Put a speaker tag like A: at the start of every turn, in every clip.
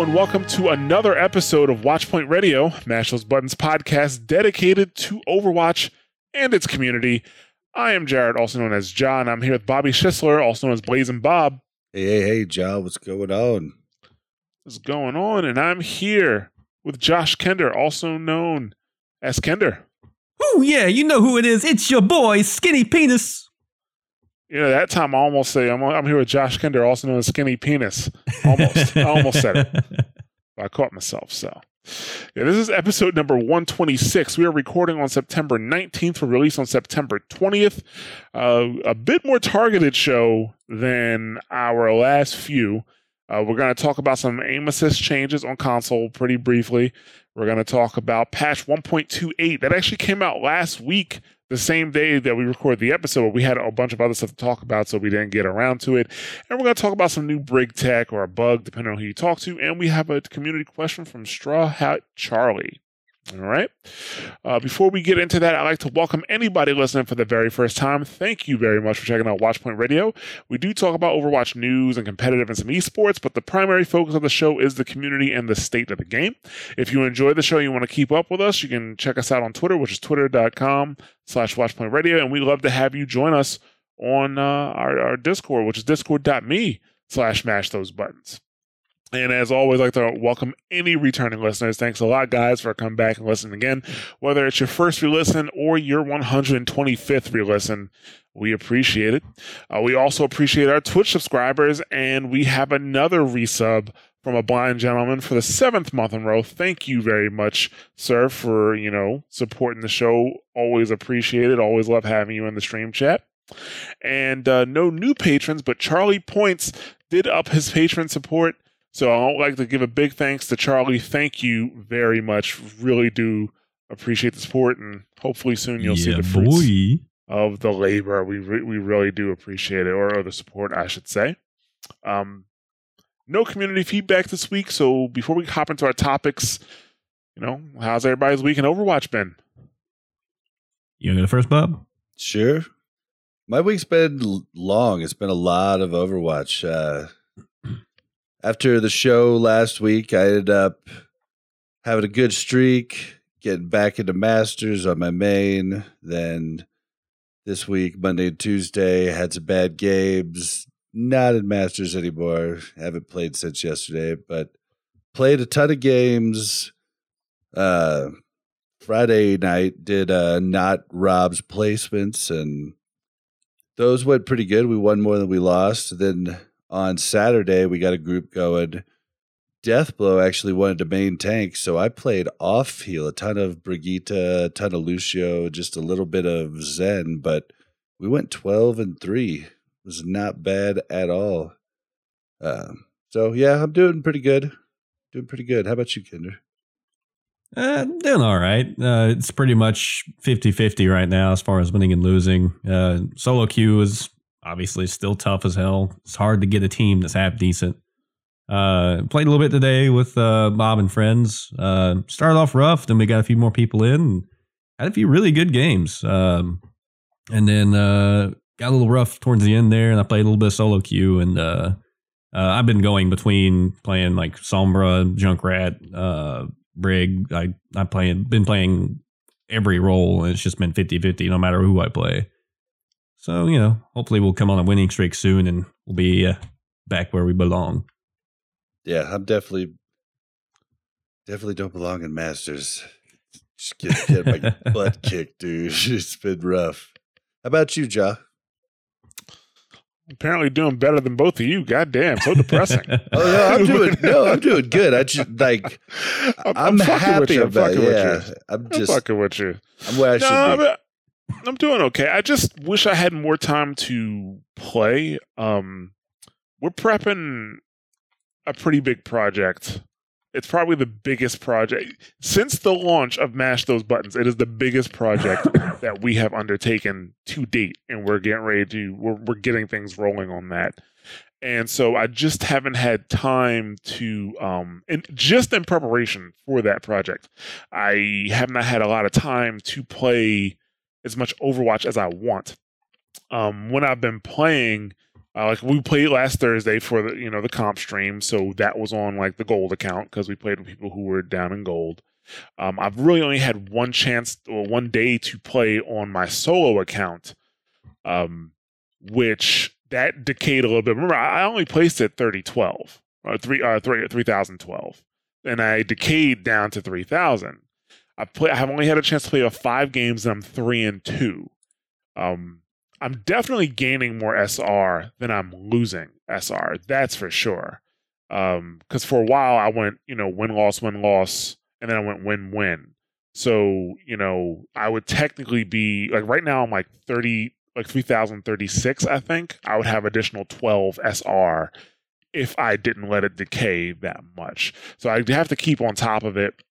A: Hello and welcome to another episode of Watchpoint Radio, Mash Those Buttons podcast dedicated to Overwatch and its community. I am Jared, also known as John. I'm here with Bobby Schisler, also known as Blaze and Bob.
B: Hey, hey, hey, John, what's going on?
A: What's going on? And I'm here with Josh Kender, also known as Kender.
C: Oh yeah, you know who it is. It's your boy, Skinny Penis.
A: You know, that time I almost say I'm, I'm here with Josh Kinder, also known as Skinny Penis. Almost. I almost said it. I caught myself. So, yeah, this is episode number 126. We are recording on September 19th for release on September 20th. Uh, a bit more targeted show than our last few. Uh, we're going to talk about some aim assist changes on console pretty briefly. We're going to talk about patch 1.28 that actually came out last week, the same day that we record the episode. We had a bunch of other stuff to talk about, so we didn't get around to it. And we're going to talk about some new brig tech or a bug, depending on who you talk to. And we have a community question from Straw Hat Charlie. All right. Uh, before we get into that, I'd like to welcome anybody listening for the very first time. Thank you very much for checking out Watchpoint Radio. We do talk about Overwatch news and competitive and some esports, but the primary focus of the show is the community and the state of the game. If you enjoy the show and you want to keep up with us, you can check us out on Twitter, which is twitter.com slash Watchpoint Radio. And we love to have you join us on uh, our, our Discord, which is discord.me slash mash those buttons. And as always, I'd like to welcome any returning listeners. Thanks a lot, guys, for coming back and listening again. Whether it's your first re-listen or your 125th re-listen, we appreciate it. Uh, we also appreciate our Twitch subscribers, and we have another resub from a blind gentleman for the seventh month in a row. Thank you very much, sir, for you know supporting the show. Always appreciate it. Always love having you in the stream chat. And uh, no new patrons, but Charlie Points did up his patron support. So I would like to give a big thanks to Charlie. Thank you very much. Really do appreciate the support, and hopefully soon you'll see the fruits
C: boy.
A: of the labor. We re- we really do appreciate it, or, or the support, I should say. Um, no community feedback this week, so before we hop into our topics, you know, how's everybody's week in Overwatch been?
C: You want to go first, Bob?
B: Sure. My week's been long. It's been a lot of Overwatch. Uh, after the show last week, I ended up having a good streak, getting back into Masters on my main. Then this week, Monday and Tuesday, had some bad games. Not in Masters anymore. Haven't played since yesterday, but played a ton of games. Uh, Friday night did uh, not Rob's placements, and those went pretty good. We won more than we lost. Then on Saturday, we got a group going. Deathblow actually wanted to main tank, so I played off heal a ton of Brigitte, a ton of Lucio, just a little bit of Zen, but we went 12 and 3. It was not bad at all. Um, so, yeah, I'm doing pretty good. Doing pretty good. How about you, Kinder?
C: Uh, doing all right. Uh, it's pretty much 50 50 right now as far as winning and losing. Uh, solo queue is obviously still tough as hell. It's hard to get a team that's half decent. Uh, played a little bit today with uh, Bob and friends. Uh, started off rough, then we got a few more people in. Had a few really good games. Um, and then uh, got a little rough towards the end there, and I played a little bit of solo queue. And uh, uh, I've been going between playing like Sombra, Junkrat, Brig. I I playing been playing every role, and it's just been 50-50 no matter who I play. So you know, hopefully we'll come on a winning streak soon, and we'll be uh, back where we belong.
B: Yeah, I'm definitely definitely don't belong in Masters. Just get, get my butt kicked, dude. It's been rough. How about you, Ja?
A: apparently doing better than both of you. God damn, so depressing.
B: Oh no, I'm doing no, I'm doing good. I just like
A: I'm,
B: I'm,
A: fucking
B: happy
A: with you. I'm
B: about
A: fucking
B: it.
A: with you.
B: I'm
A: I'm
B: just
A: fucking with you.
B: I'm where I should
A: No,
B: be.
A: I'm doing okay. I just wish I had more time to play. Um, we're prepping a pretty big project. It's probably the biggest project since the launch of Mash Those Buttons. It is the biggest project that we have undertaken to date, and we're getting ready to. We're, we're getting things rolling on that. And so I just haven't had time to, um, and just in preparation for that project, I have not had a lot of time to play as much Overwatch as I want. Um, when I've been playing, uh, like we played last Thursday for the you know the comp stream, so that was on like the gold account because we played with people who were down in gold. Um, I've really only had one chance or one day to play on my solo account, um, which that decayed a little bit. Remember, I only placed at thirty twelve or three uh three three thousand twelve, and I decayed down to three thousand. I play. I have only had a chance to play of five games, and I'm three and two. Um, I'm definitely gaining more SR than I'm losing SR. That's for sure. Um, because for a while I went, you know, win loss win loss, and then I went win win. So you know, I would technically be like right now I'm like thirty, like three thousand thirty six. I think I would have additional twelve SR if I didn't let it decay that much. So I'd have to keep on top of it.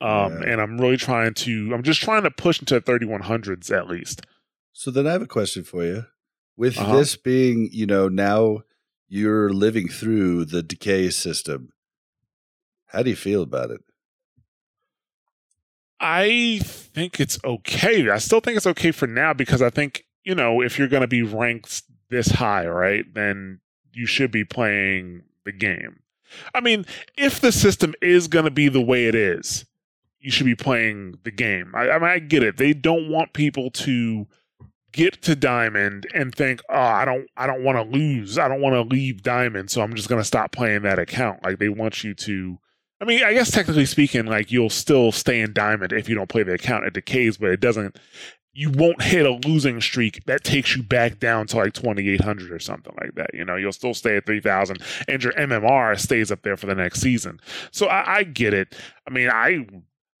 A: Um,
B: Yeah.
A: and I'm really trying to. I'm just trying to push into 3100s at least.
B: So then I have a question for you. With
A: Uh-huh.
B: this being, you know, now you're living through the decay system. How do you feel about it?
A: I think it's okay. I still think it's okay for now because I think, you know, if you're going to be ranked this high, right, then you should be playing the game. I mean, if the system is going to be the way it is, you should be playing the game. I, I mean, I get it. They don't want people to get to diamond and think, "Oh, I don't I don't want to lose. I don't want to leave diamond, so I'm just going to stop playing that account." Like they want you to I mean, I guess technically speaking, like you'll still stay in diamond if you don't play the account. It decays, but it doesn't. You won't hit a losing streak that takes you back down to like twenty eight hundred or something like that. You know, you'll still stay at three thousand, and your MMR stays up there for the next season. So I, I get it. I mean, I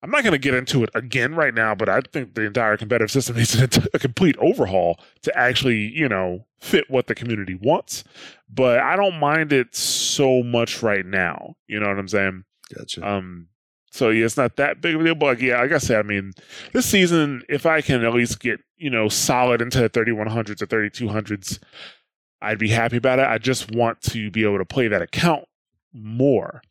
A: I'm not going to get into it again right now, but I think the entire competitive system needs a, complete overhaul to actually, you know, fit what the community wants. But I don't mind it so much right now. You know what I'm saying?
B: Gotcha.
A: Um, so yeah, it's not that big of a deal. But like, yeah, like I said, I mean, this season, if I can at least get you know solid into the 3100s or 3200s, I'd be happy about it. I just want to be able to play that account more.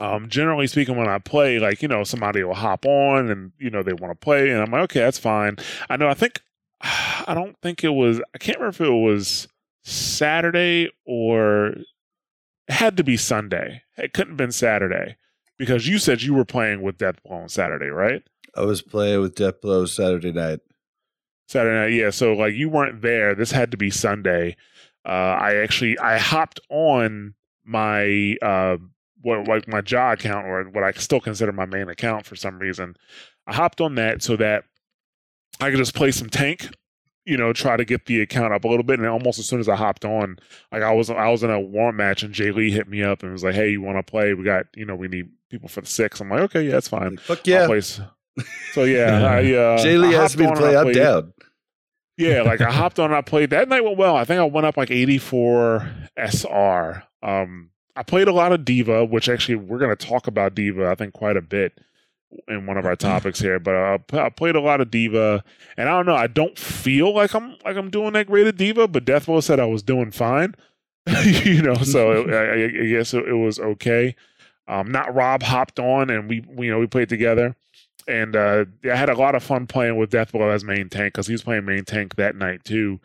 A: Um, generally speaking, when I play, like you know, somebody will hop on and you know they want to play, and I'm like, okay, that's fine. I know. I think I don't think it was. I can't remember if it was Saturday or it had to be Sunday. It couldn't have been Saturday because you said you were playing with Deathblow on Saturday, right?
B: I was playing with Deathblow Saturday night.
A: Saturday night, yeah. So like you weren't there. This had to be Sunday. Uh, I actually I hopped on my uh what like my jaw account or what I still consider my main account for some reason. I hopped on that so that I could just play some tank, you know, try to get the account up a little bit. And almost as soon as I hopped on, like I was I was in a warm match and Jay Lee hit me up and was like, "Hey, you want to play? We got you know we need people for the six. I'm like, "Okay, yeah, that's fine."
B: Like, fuck yeah.
A: So yeah, I uh,
B: Jay Lee asked me to play.
A: Played.
B: down.
A: Yeah, like I hopped on, I played that night went well. I think I went up like 84 SR. Um, I played a lot of D.Va, which actually we're going to talk about D.Va, I think, quite a bit in one of our topics here. But uh, p- I played a lot of D.Va, and I don't know. I don't feel like I'm like I'm doing that great at D.Va, but Deathblow said I was doing fine. you know, so I, I, I guess it, it was okay. Um, not Rob hopped on, and we, we you know we played together and uh, I had a lot of fun playing with Deathblow as main tank because he was playing main tank that night too.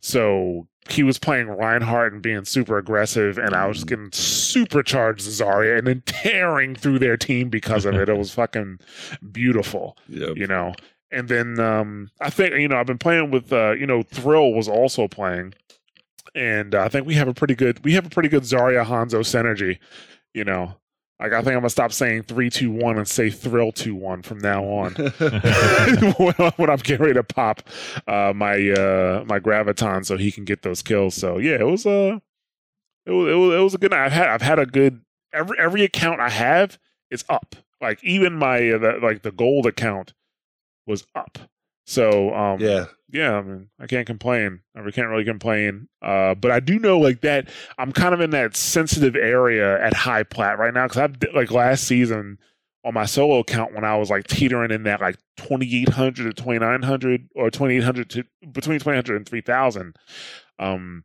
A: So he was playing Reinhardt and being super aggressive, and I was just getting supercharged Zarya and then tearing through their team because of it. it was fucking beautiful,
B: Yep.
A: you know. And then um, I think you know I've been playing with uh, you know Thrill was also playing, and uh, I think we have a pretty good we have a pretty good Zarya Hanzo synergy, you know. Like I think I'm gonna stop saying three, two, one and say thrill two one from now on. when I'm getting ready to pop uh, my uh, my graviton so he can get those kills. So yeah, it was a it was, it was it was a good night. I've had I've had a good every every account I have is up. Like even my uh, the, like the gold account was up. So um
B: yeah.
A: Yeah, I mean, I can't complain. I can't really complain. Uh, but I do know like that. I'm kind of in that sensitive area at high plat right now because I've like last season on my solo account when I was like teetering in that like 2800 to 2900 or 2800 to between 2800 and 3000. Um,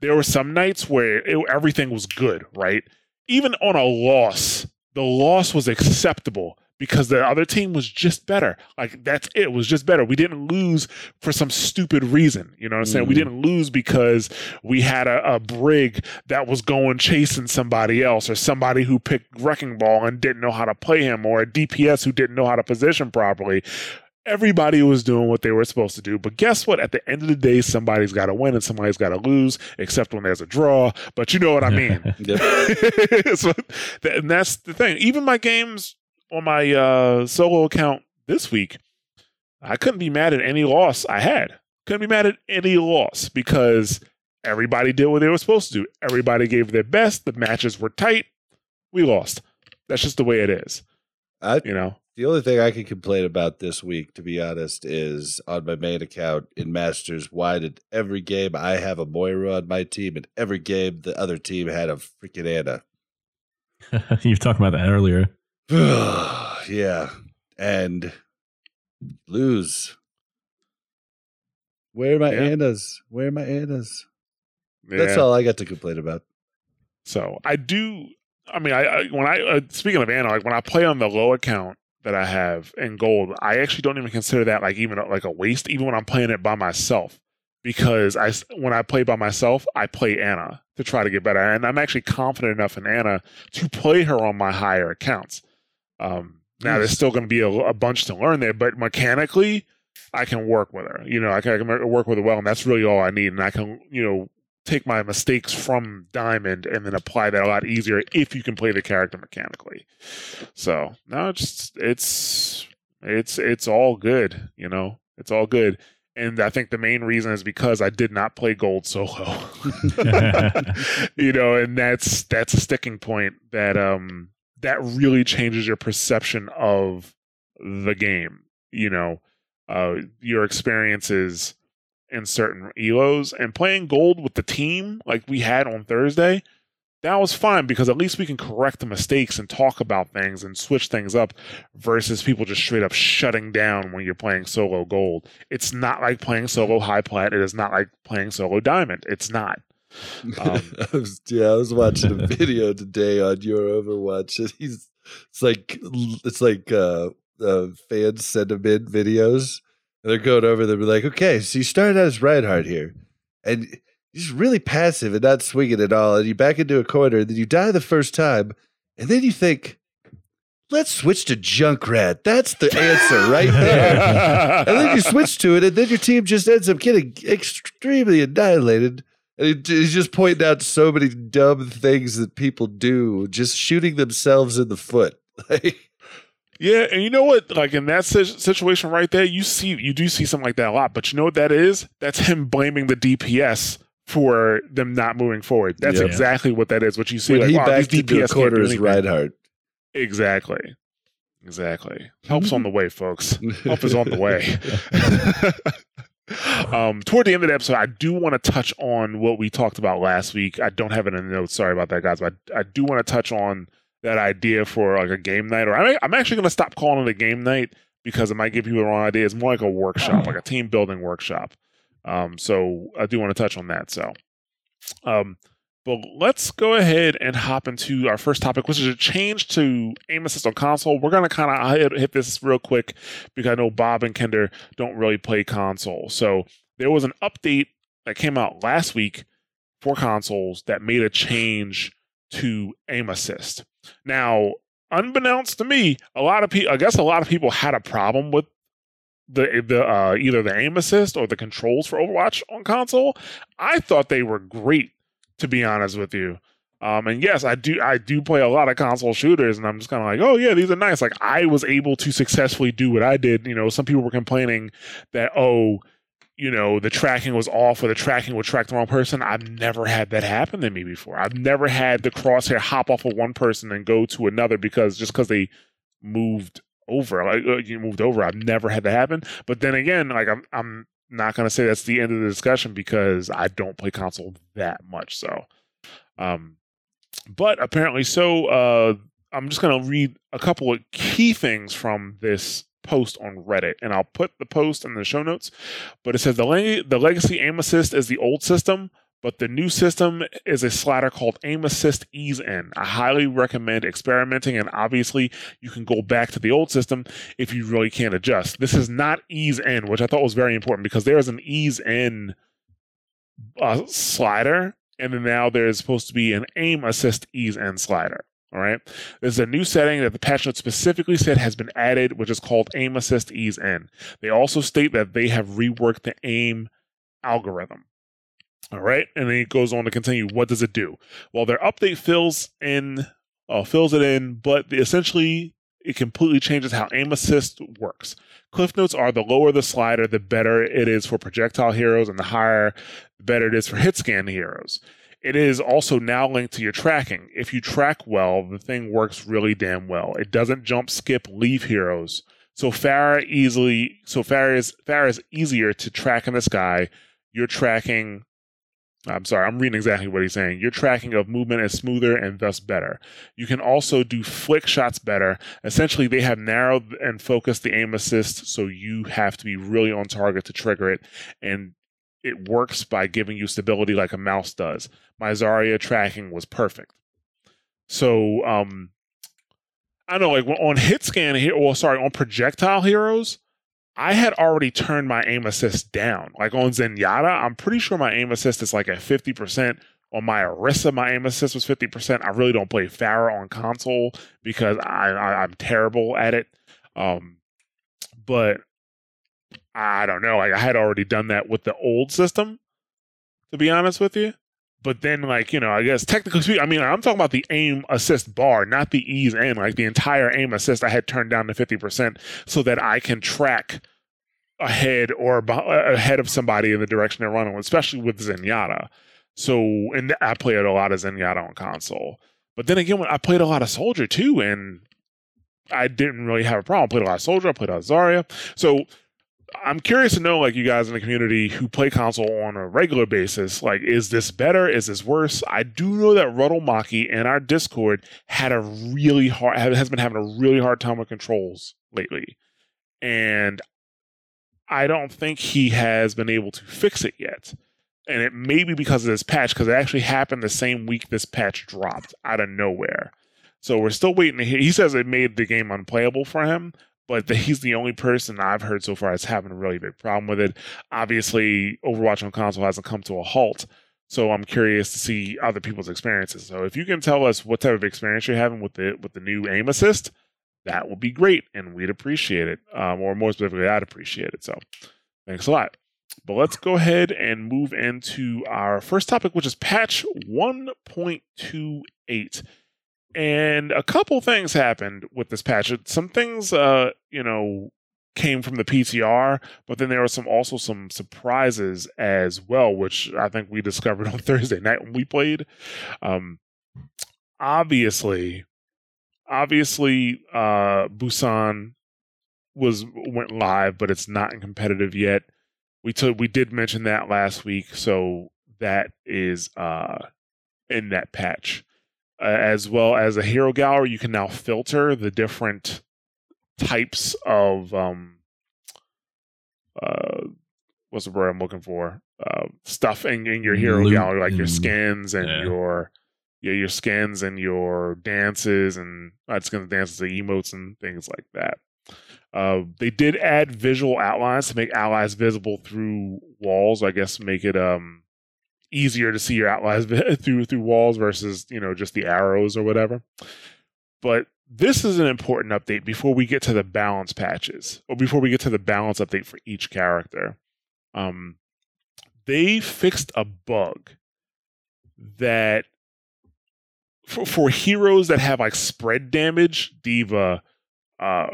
A: there were some nights where it, everything was good, right? Even on a loss, the loss was acceptable because the other team was just better. Like that's it. it was just better. We didn't lose for some stupid reason. You know what I'm saying? We
B: Mhm.
A: didn't lose because we had a, a brig that was going chasing somebody else or somebody who picked wrecking ball and didn't know how to play him or a DPS who didn't know how to position properly. Everybody was doing what they were supposed to do. But guess what? At the end of the day, somebody's got to win and somebody's got to lose, except when there's a draw. But you know what I mean. So, and that's the thing. Even my games on my uh, solo account this week, I couldn't be mad at any loss I had. Couldn't be mad at any loss because everybody did what they were supposed to do. Everybody gave their best. The matches were tight. We lost. That's just the way it is.
B: I,
A: You know.
B: the only thing I can complain about this week, to be honest, is on my main account in Masters. Why did every game I have a Moira on my team, and every game the other team had a freaking Ana?
C: you were talking about that earlier.
B: yeah, and lose. Where are my
A: Yeah.
B: Anas? Where are my Anas? That's all I got to complain about.
A: So I do. I mean, I, I when I uh, speaking of Ana, like when I play on the low account that I have in gold, I actually don't even consider that like even like a waste, even when I'm playing it by myself. Because I when I play by myself, I play Ana to try to get better, and I'm actually confident enough in Ana to play her on my higher accounts. Um, now there's still going to be a, a bunch to learn there, but mechanically, I can work with her. You know, I can, I can work with her well, and that's really all I need. And I can, you know, take my mistakes from Diamond and then apply that a lot easier if you can play the character mechanically. So no, it's it's it's it's all good. You know, it's all good. And I think the main reason is because I did not play gold solo. you know, and that's that's a sticking point that um that really changes your perception of the game. You know, uh, your experiences in certain elos and playing gold with the team like we had on Thursday. That was fine because at least we can correct the mistakes and talk about things and switch things up versus people just straight up shutting down when you're playing solo gold. It's not like playing solo high plat. It is not like playing solo diamond. It's not. Um,
B: I was, yeah, I was watching a video today on your Overwatch, and he's it's like it's like uh, uh fans send him in videos, and they're going over them Be like, okay, so you started out as Reinhardt here, and just really passive and not swinging at all, and you back into a corner, and then you die the first time, and then you think. Let's switch to Junkrat. That's the answer right there. and then you switch to it, and then your team just ends up getting extremely annihilated. It- he's just pointing out so many dumb things that people do, just shooting themselves in the foot.
A: Yeah, and you know what? Like in that situation right there, you see, you do see something like that a lot. But you know what that is? That's him blaming the DPS for them not moving forward. That's
B: Yeah.
A: exactly what that is. What you see,
B: when
A: like,
B: he
A: wow,
B: backed
A: DPS can't
B: corner
A: do
B: as
A: anything.
B: Reinhardt.
A: Exactly, exactly. Help's on the way, folks. Help is on the way. um, toward the end of the episode, I do want to touch on what we talked about last week. I don't have it in the notes. Sorry about that, guys. But I, I do want to touch on that idea for like a game night, or I, I'm actually going to stop calling it a game night because it might give people the wrong idea. It's more like a workshop, like a team building workshop. Um, so I do want to touch on that. So, um, but let's go ahead and hop into our first topic, which is a change to aim assist on console. We're going to kind of hit, this real quick because I know Bob and Kender don't really play console. So there was an update that came out last week for consoles that made a change to aim assist. Now, unbeknownst to me, a lot of people, I guess, a lot of people had a problem with the the uh, either the aim assist or the controls for Overwatch on console. I thought they were great, to be honest with you. Um, and yes, I do I do play a lot of console shooters, and I'm just kind of like, oh yeah, these are nice. Like I was able to successfully do what I did. You know, some people were complaining that oh, you know, the tracking was off or the tracking would track the wrong person. I've never had that happen to me before. I've never had the crosshair hop off of one person and go to another because just because they moved over, like uh, you moved over. I've never had that happen. But then again, like I'm I'm not gonna say that's the end of the discussion because I don't play console that much. So, um, but apparently so. Uh, I'm just gonna read a couple of key things from this post on Reddit, and I'll put the post in the show notes. But it says the the legacy aim assist is the old system, but the new system is a slider called Aim Assist Ease In. I highly recommend experimenting, and obviously you can go back to the old system if you really can't adjust. This is not Ease In, which I thought was very important because there is an Ease In uh, slider, and then now there is supposed to be an Aim Assist Ease In slider. All right. There's a new setting that the patch note specifically said has been added, which is called Aim Assist Ease In. They also state that they have reworked the aim algorithm. All right. And then it goes on to continue. What does it do? Well, their update fills in, uh, fills it in, but essentially it completely changes how aim assist works. Cliff notes are the lower the slider, the better it is for projectile heroes, and the higher, the better it is for hit scan heroes. It is also now linked to your tracking. If you track well, the thing works really damn well. It doesn't jump, skip, leave heroes. So Pharah easily, so Pharah is Pharah is easier to track in the sky. You're tracking. I'm sorry, I'm reading exactly what he's saying. Your tracking of movement is smoother and thus better. You can also do flick shots better. Essentially, they have narrowed and focused the aim assist, so you have to be really on target to trigger it, and it works by giving you stability like a mouse does. My Zarya tracking was perfect. So, um, I know, like on hit scan here, well, sorry, on projectile heroes, I had already turned my aim assist down. Like on Zenyatta, I'm pretty sure my aim assist is like at 50%. On my Orisa, my aim assist was 50%. I really don't play Pharah on console because I, I'm terrible at it. Um, but I don't know. Like I had already done that with the old system, to be honest with you. But then, like you know, I guess technically speaking, I mean, I'm talking about the aim assist bar, not the ease in. Like the entire aim assist, I had turned down to fifty percent so that I can track ahead or uh, ahead of somebody in the direction they're running, especially with Zenyatta. So, and I played a lot of Zenyatta on console. But then again, when I played a lot of Soldier too, and I didn't really have a problem. I played a lot of Soldier, I played a lot of Zarya. So I'm curious to know, like you guys in the community who play console on a regular basis, like is this better? Is this worse? I do know that Ruddle Maki in our Discord had a really hard has been having a really hard time with controls lately, and I don't think he has been able to fix it yet. And it may be because of this patch, because it actually happened the same week this patch dropped out of nowhere. So we're still waiting to hear. He says it made the game unplayable for him, but he's the only person I've heard so far that's having a really big problem with it. Obviously, Overwatch on console hasn't come to a halt, so I'm curious to see other people's experiences. So if you can tell us what type of experience you're having with the with the new aim assist, that would be great, and we'd appreciate it. Um, or more specifically, I'd appreciate it. So thanks a lot. But let's go ahead and move into our first topic, which is patch 1.28 and a couple things happened with this patch. Some things, uh, you know, came from the PTR, but then there were some also some surprises as well, which I think we discovered on Thursday night when we played. Um, obviously, obviously, uh, Busan was went live, but it's not in competitive yet. We took we did mention that last week, so that is uh in that patch uh, as well as a hero gallery. You can now filter the different types of um, uh, what's the word I'm looking for? Uh, stuff in, in your hero
C: Loot
A: gallery, like your skins and
C: yeah.
A: your yeah, your skins and your dances and not skins, dances, the emotes and things like that. Uh, they did add visual outlines to make allies visible through walls. I guess make it um easier to see your outlines through through walls versus you know just the arrows or whatever. But this is an important update before we get to the balance patches or before we get to the balance update for each character. Um, they fixed a bug that for, for heroes that have like spread damage, D.Va, uh,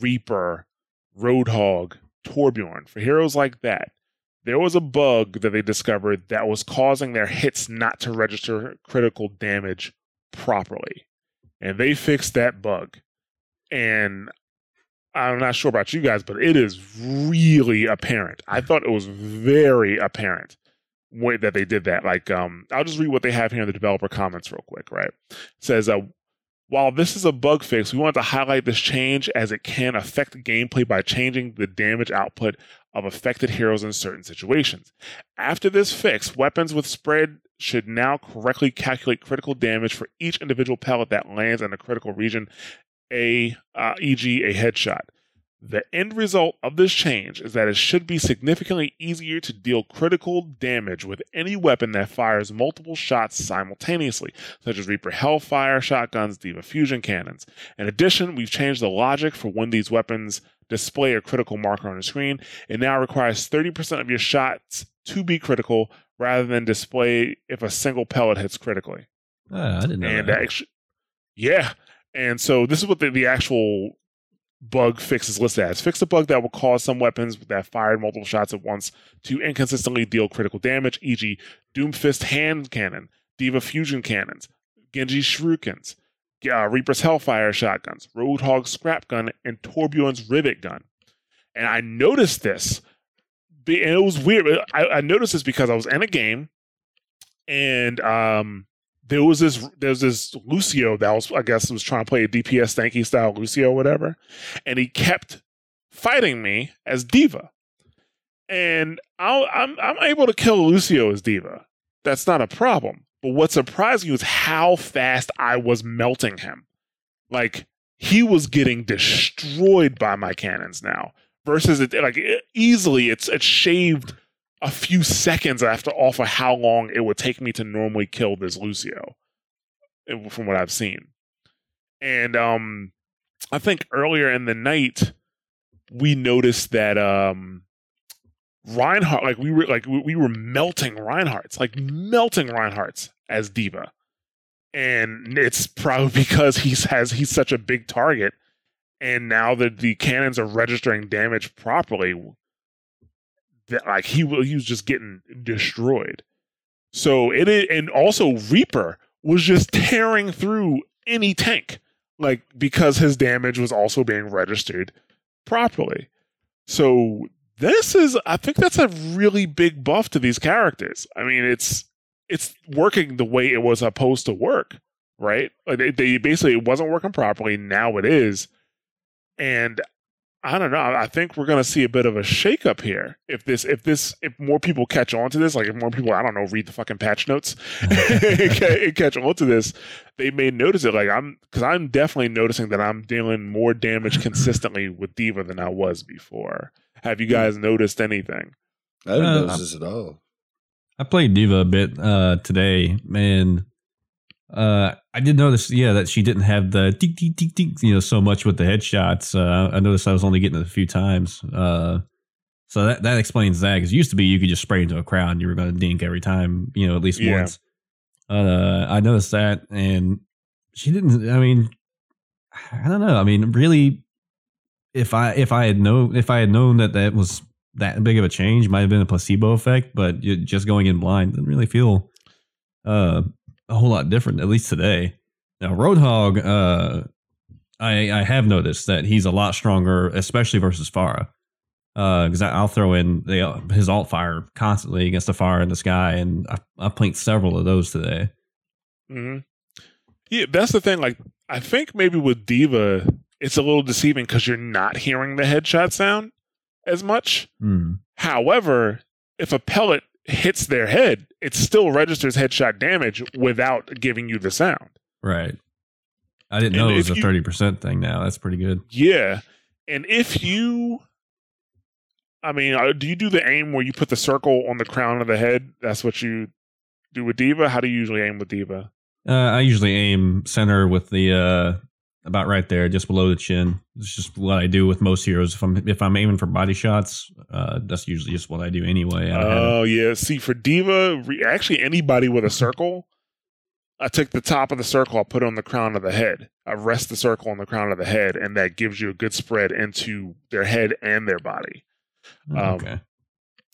A: Reaper, Roadhog, Torbjorn, for heroes like that, there was a bug that they discovered that was causing their hits not to register critical damage properly. And they fixed that bug. And I'm not sure about you guys, but it is really apparent. I thought it was very apparent way that they did that. Like, um, I'll just read what they have here in the developer comments real quick. Right, it says, uh, while this is a bug fix, we want to highlight this change as it can affect gameplay by changing the damage output of affected heroes in certain situations. After this fix, weapons with spread should now correctly calculate critical damage for each individual pellet that lands in a critical region, a uh, e.g., a headshot. The end result of this change is that it should be significantly easier to deal critical damage with any weapon that fires multiple shots simultaneously, such as Reaper Hellfire shotguns, D.Va fusion cannons. In addition, we've changed the logic for when these weapons display a critical marker on the screen. It now requires 30% of your shots to be critical rather than display if a single pellet hits critically.
C: Ah, I didn't know
A: and
C: that.
A: actu- yeah. And so this is what the, the actual bug fixes listed as. Fix a bug that will cause some weapons that fired multiple shots at once to inconsistently deal critical damage, e.g., Doomfist hand cannon, D.Va fusion cannons, Genji shurikens, uh, Reaper's Hellfire shotguns, Roadhog scrap gun, and Torbjorn's rivet gun. And I noticed this, and it was weird. I, I noticed this because I was in a game, and um, there was this there was this Lucio that was I guess was trying to play a DPS stanky style Lucio or whatever, and he kept fighting me as D.Va, and I'll, I'm I'm able to kill Lucio as D.Va. That's not a problem. But what surprised me was how fast I was melting him. Like he was getting destroyed by my cannons now. Versus it like easily it's it's shaved a few seconds after off of how long it would take me to normally kill this Lucio, eh, from what I've seen. And um, I think earlier in the night we noticed that um, Reinhardt, like we were like we, we were melting Reinhardt's, like melting Reinhardt's as D.Va, and it's probably because he's has he's such a big target, and now that the cannons are registering damage properly, that like he wa- he was just getting destroyed. So it and also Reaper was just tearing through any tank, like because his damage was also being registered properly. So this is, I think that's a really big buff to these characters. I mean, it's it's working the way it was supposed to work, right? Like they, they basically it wasn't working properly. Now it is, and I don't know. I think we're going to see a bit of a shakeup here. If this, if this, if more people catch on to this, like if more people, I don't know, read the fucking patch notes and catch on to this, they may notice it. Like I'm, because I'm definitely noticing that I'm dealing more damage consistently with D.Va than I was before. Have you guys noticed anything?
B: I didn't
C: Uh,
B: notice this at all.
C: I played D.Va a bit uh, today, and uh, I did notice, yeah, that she didn't have the tick, tick, tick, you know, so much with the headshots. Uh, I noticed I was only getting it a few times. Uh, so that, that explains that. Because used to be you could just spray into a crowd and you were going to dink every time, you know, at least
A: Yeah.
C: once. Uh, I noticed that, and she didn't. I mean, I don't know. I mean, really, if I if I had known if I had known that that was that big of a change, might have been a placebo effect. But just going in blind didn't really feel uh, a whole lot different, at least today. Now, Roadhog, uh, I I have noticed that he's a lot stronger, especially versus Pharah. Because I'll throw in the, his alt fire constantly against the fire in the sky, and I, I planked several of those today.
A: hmm Yeah, that's the thing. Like, I think maybe with D.Va, it's a little deceiving because you're not hearing the headshot sound as much.
C: Hmm.
A: However, if a pellet hits their head, it still registers headshot damage without giving you the sound.
C: Right. I didn't
A: And
C: know it was a thirty percent thing. Now that's pretty good.
A: Yeah. And if you, I mean, uh, do you do the aim where you put the circle on the crown of the head? That's what you do with D.Va? How do you usually aim with D.Va?
C: Uh, I usually aim center with the uh, about right there, just below the chin. It's just what I do with most heroes. If I'm if I'm aiming for body shots, uh, that's usually just what I do anyway. I
A: Oh, yeah. See, for D.Va, re- actually, anybody with a circle, I take the top of the circle, I put it on the crown of the head. I rest the circle on the crown of the head, and that gives you a good spread into their head and their body. Um,
C: okay.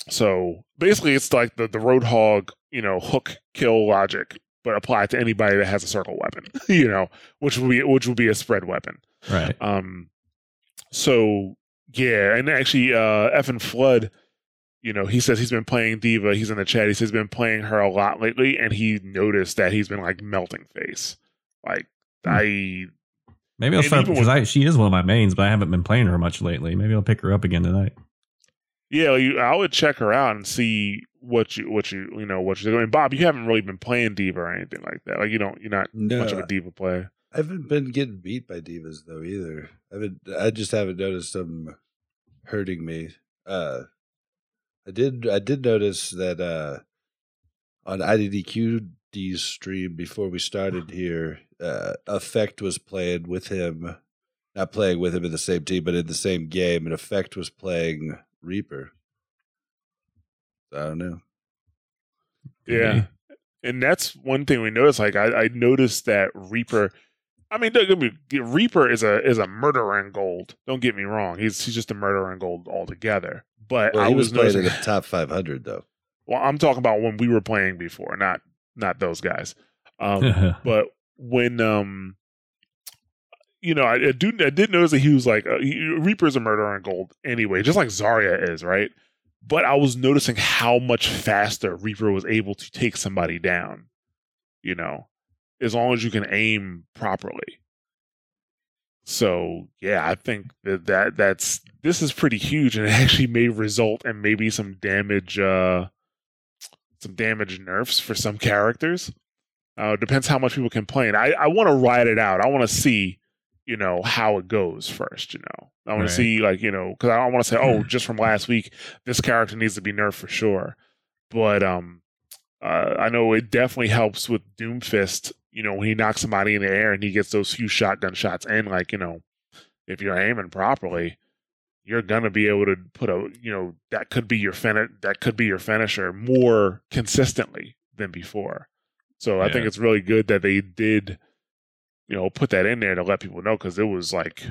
A: So basically, it's like the the Roadhog, you know, hook kill logic, but apply it to anybody that has a circle weapon, you know, which would be which would be a spread weapon.
C: Right.
A: Um, so yeah, and actually, uh, Evan Flood, you know, he says he's been playing D.Va. He's in the chat. He says he's been playing her a lot lately, and he noticed that he's been like melting face. Like
C: Hmm.
A: I,
C: Maybe I'll start because I, she is one of my mains, but I haven't been playing her much lately. Maybe I'll pick her up again tonight.
A: Yeah, you, I would check her out and see what you what you you know what you're doing. Bob, you haven't really been playing D.Va or anything like that. Like you don't, you're not
B: No,
A: much of a D.Va player.
B: I haven't been getting beat by divas though either. I haven't. I just haven't noticed them hurting me. Uh, I did. I did notice that uh, on IDDQD's stream before we started here, uh, Effect was playing with him. Not playing with him in the same team, but in the same game. And Effect was playing Reaper. I don't know.
A: Yeah. and that's one thing we noticed. Like I, I noticed that Reaper. I mean, don't get me. Reaper is a is a murderer in gold. Don't get me wrong. He's he's just a murderer in gold altogether. But
B: Well,
A: I was,
B: was playing in the top 500 though.
A: Well, I'm talking about when we were playing before, not not those guys. Um, but when um, you know, I, I do I did notice that he was like uh, Reaper's a murderer in gold anyway, just like Zarya is, right? But I was noticing how much faster Reaper was able to take somebody down. You know, as long as you can aim properly. So yeah, I think that, that that's this is pretty huge, and it actually may result in maybe some damage, uh some damage nerfs for some characters. Uh, depends how much people complain. I I want to ride it out. I want to see, you know, how it goes first. You know, I want
C: Right.
A: to see like you know because I don't want to say, oh, just from last week, this character needs to be nerfed for sure. But um, uh, I know it definitely helps with Doomfist. You know, when he knocks somebody in the air and he gets those few shotgun shots and like you know, if you're aiming properly, you're gonna be able to put a you know that could be your fin that could be your finisher more consistently than before. So I think it's really good that they did, you know, put that in there to let people know because it was like,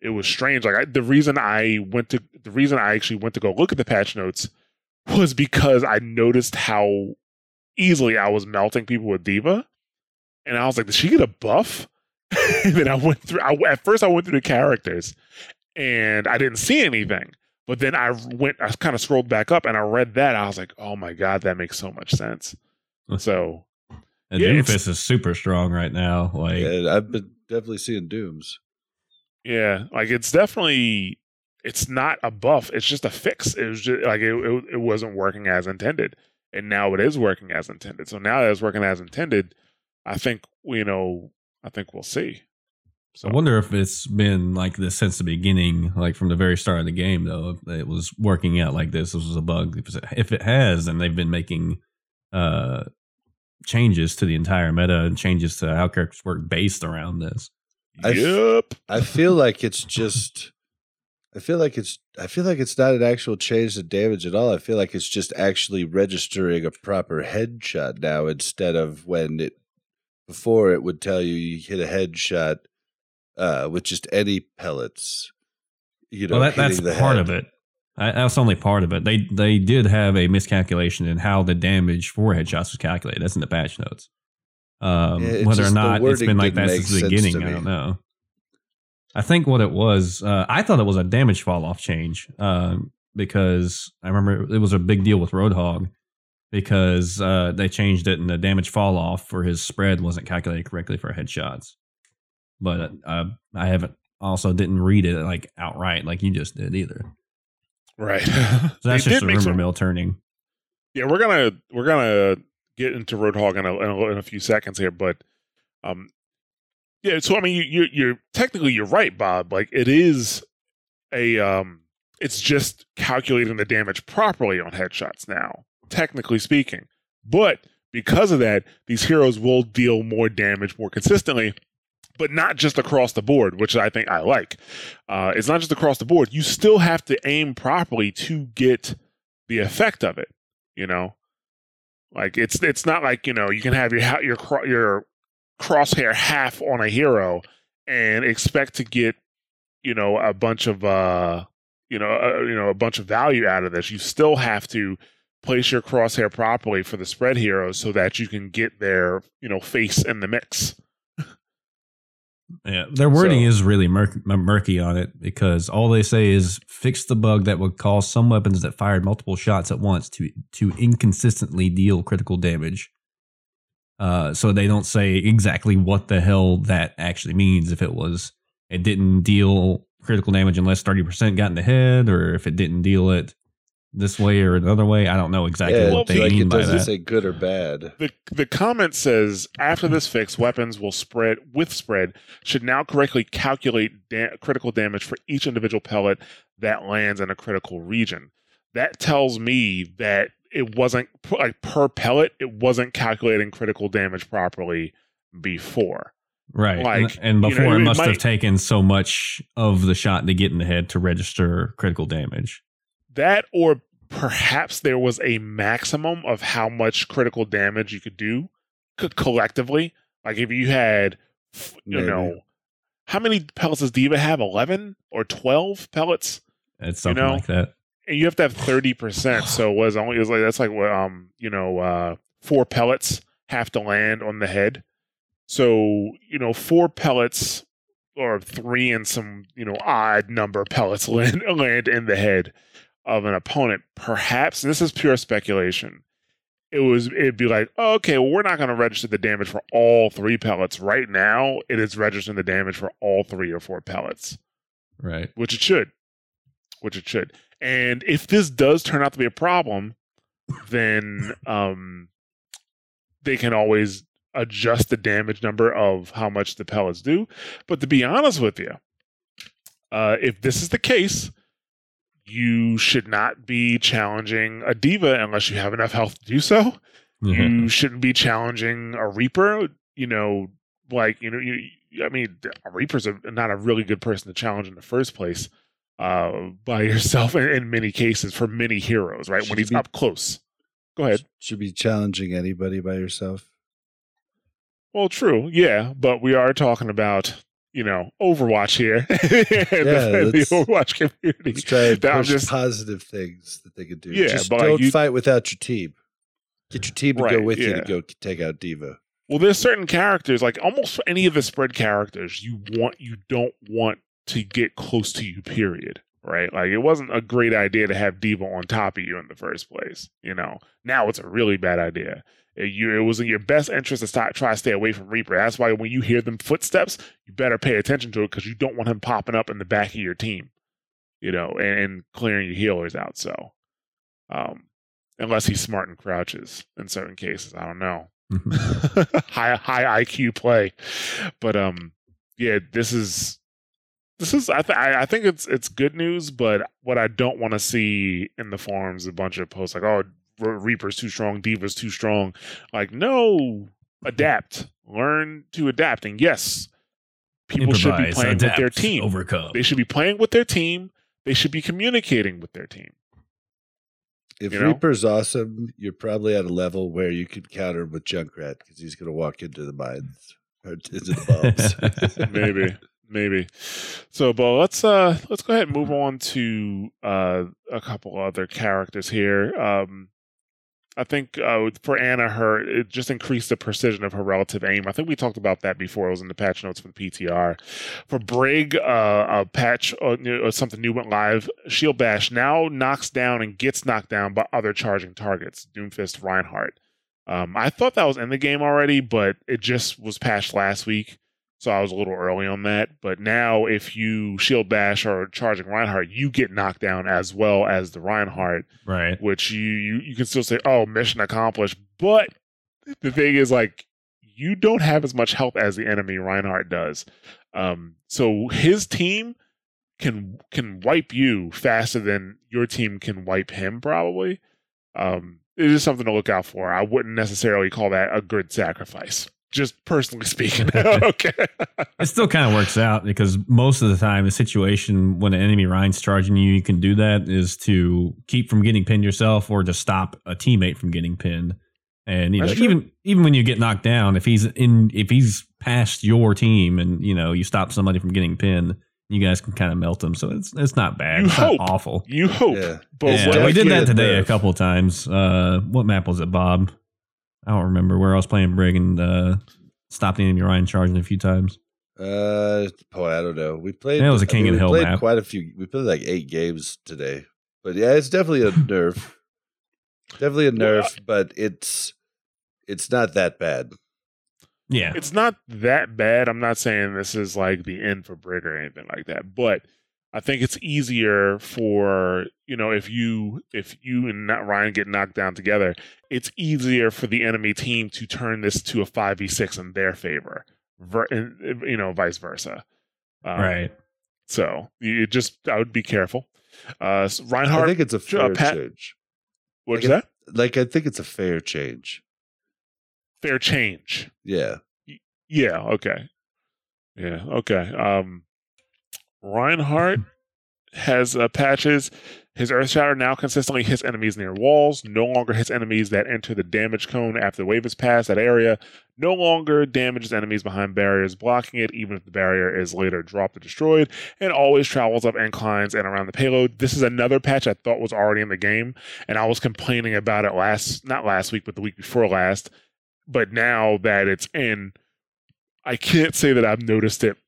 A: it was strange. Like I, the reason I went to the reason I actually went to go look at the patch notes was because I noticed how easily I was melting people with D.Va, and I was like, did she get a buff? and then I went through. I, at first, I went through the characters, and I didn't see anything. But then I went, I kind of scrolled back up and I read that. I was like, oh my God, that makes so much sense. So,
C: And
A: Yeah,
C: Doomfist is super strong right now. Like,
B: Yeah, I've been definitely seeing dooms.
A: yeah, like it's definitely, it's not a buff. It's just a fix. It was just like, it, it, it wasn't working as intended. And now it is working as intended. So now that it's working as intended, I think, you know, I think we'll see. So,
C: I wonder if it's been like this since the beginning, like from the very start of the game, though. If it was working out like this, this was a bug. If it- If it has, then they've been making uh, changes to the entire meta and changes to how characters work based around this.
B: I f-
A: yep.
B: I feel like it's just I feel like it's I feel like it's not an actual change to damage at all. I feel like it's just actually registering a proper headshot now instead of when it before it would tell you you hit a headshot uh with just any pellets. You know,
C: well, that, that's
B: the
C: part
B: head.
C: of it. I, that's only part of it. They they did have a miscalculation in how the damage for headshots was calculated. That's in the patch notes. Um,
B: Yeah,
C: whether or not it's been like that since the beginning, I don't know. I think what it was, uh, I thought it was a damage fall off change um, because I remember it was a big deal with Roadhog because uh, they changed it and the damage fall off for his spread wasn't calculated correctly for headshots. But uh, I haven't also didn't read it like outright like you just did either.
A: Right.
C: So that's just a rumor
A: some-
C: mill turning.
A: Yeah, we're gonna we're gonna get into Roadhog in a, in a, in a few seconds here, but um, yeah. So I mean, you, you you're technically you're right, Bob. Like it is a um, it's just calculating the damage properly on headshots now, technically speaking. But because of that, these heroes will deal more damage more consistently. But not just across the board, which I think I like. Uh, it's not just across the board. You still have to aim properly to get the effect of it you know Like it's it's not like you know you can have your your your crosshair half on a hero and expect to get you know a bunch of uh you know uh, you know a bunch of value out of this. You still have to place your crosshair properly for the spread heroes so that you can get their you know face in the mix.
C: Yeah, their wording
A: So-
C: is really murky, murky on it because all they say is fix the bug that would cause some weapons that fired multiple shots at once to to inconsistently deal critical damage. Uh, so they don't say exactly what the hell that actually means. If it was it didn't deal critical damage unless thirty percent got in the head, or if it didn't deal it this way or another way. I don't know exactly
B: yeah,
C: what they
B: like
C: mean
B: it
C: by
B: doesn't
C: that.
B: say good or bad.
A: The the comment says after this fix, weapons will spread with spread should now correctly calculate da- critical damage for each individual pellet that lands in a critical region. That tells me that it wasn't like per pellet, it wasn't calculating critical damage properly before.
C: Right.
A: Like,
C: and, and
A: you
C: before
A: know,
C: it
A: it
C: must
A: might-
C: have taken so much of the shot to get in the head to register critical damage.
A: That or perhaps there was a maximum of how much critical damage you could do co- collectively. Like if you had, you
B: Maybe.
A: know, how many pellets does D.Va have? Eleven or twelve pellets?
C: It's something
A: know,
C: like that.
A: and you have to have 30% so it was only it was like that's like what um you know uh four pellets have to land on the head so you know four pellets or three and some you know odd number pellets land land in the head of an opponent perhaps this is pure speculation it was it'd be like oh, okay well we're not going to register the damage for all three pellets right now it is registering the damage for all three or four pellets
C: Right.
A: which it should, which it should. And if this does turn out to be a problem, then um, they can always adjust the damage number of how much the pellets do. But to be honest with you, uh, if this is the case, you should not be challenging a D.Va unless you have enough health to do so
C: Mhm.
A: you shouldn't be challenging a reaper you know like you know you i mean a reaper's a, not a really good person to challenge in the first place uh by yourself in, in many cases for many heroes right when he's
B: be-
A: up close go ahead
B: Should be challenging anybody by yourself.
A: well true yeah but we are talking about you know overwatch here the, the overwatch community
B: Let's try and push
A: just-
B: positive things that they could do.
A: Yeah,
B: Just
A: but
B: don't
A: you-
B: fight without your team. Get your team to go
A: Right,
B: with you to go take out D.Va.
A: Well, there's certain characters, like almost any of the spread characters, you want you don't want to get close to you, period. Right? Like it wasn't a great idea to have D.Va on top of you in the first place. You know, now it's a really bad idea. It, you, it was in your best interest to start, try to stay away from Reaper. That's why when you hear them footsteps, you better pay attention to it because you don't want him popping up in the back of your team, you know, and, and clearing your healers out. So, um, unless he's smart and crouches in certain cases, I don't know
C: Mhm.
A: high high IQ play. But um, yeah, this is this is I th- I think it's it's good news. But what I don't want to see in the forums a bunch of posts like oh Reaper's too strong, D.Va's too strong. Like no, adapt, learn to adapt, and yes, people should be
C: Improvise,
A: playing with their team.
C: Overcome.
A: They should be playing with their team. They should be communicating with their team.
B: If
A: You know?
B: Reaper's awesome, you're probably at a level where you could counter him with Junkrat because he's going to walk into the mines or into the bombs.
A: maybe maybe so but let's uh let's go ahead and move on to uh a couple other characters here um I think uh, for Ana, her it just increased the precision of her relative aim. I think we talked about that before. It was in the patch notes for the PTR. For Brig, uh, a patch or, new- uh, something new went live. Shield Bash now knocks down and gets knocked down by other charging targets. Doomfist, Reinhardt. Um, I thought that was in the game already, but it just was patched last week, so I was a little early on that. But now, if you shield bash or charging Reinhardt, you get knocked down as well as the Reinhardt,
C: right.
A: which you you, you can still say, "Oh, mission accomplished." But the thing is, like, you don't have as much health as the enemy Reinhardt does. Um, so his team can can wipe you faster than your team can wipe him, probably. Um, it is something to look out for. I wouldn't necessarily call that a good sacrifice, just personally speaking. okay.
C: It still kind of works out because most of the time, the situation when an enemy Rein's charging you, you can do that is to keep from getting pinned yourself or to stop a teammate from getting pinned. And you know, even even when you get knocked down, if he's in, if he's past your team, and you know you stop somebody from getting pinned, you guys can kind of melt them. So it's it's not bad.
A: You
C: it's
A: hope.
C: not awful.
A: You hope,
B: Yeah.
A: but
C: Yeah, we did that today a couple of times. Uh, what map was it, Bob? I don't remember where I was playing Brig and uh, stopped the enemy Rein charging a few times.
B: Uh, boy, I don't know. We played.
C: Yeah, it was a King
B: mean,
C: of the
B: we
C: Hill
B: played
C: map.
B: Quite a few. We played like eight games today, but yeah, it's definitely a nerf. Definitely a
A: Well,
B: nerf, but it's it's not that bad.
C: Yeah,
A: it's not that bad. I'm not saying this is like the end for Brig or anything like that, but I think it's easier for you know if you if you and not Rein get knocked down together, it's easier for the enemy team to turn this to a five v six in their favor, ver- and, you know, vice versa. Um,
C: right.
A: So you just I would be careful. Uh, so
B: I think it's a
A: uh,
B: fair
A: Pat-
B: change.
A: what's
B: like
A: that?
B: Like I think it's a fair change.
A: Fair change.
B: Yeah.
A: Yeah. Okay. Yeah. Okay. Um, Reinhardt has uh, patches. His Earth Shatter now consistently hits enemies near walls. No longer hits enemies that enter the damage cone after the wave has passed that area. No longer damages enemies behind barriers blocking it, even if the barrier is later dropped or destroyed. And always travels up inclines and around the payload. This is another patch I thought was already in the game, and I was complaining about it last, not last week, but the week before last. But now that it's in, I can't say that I've noticed it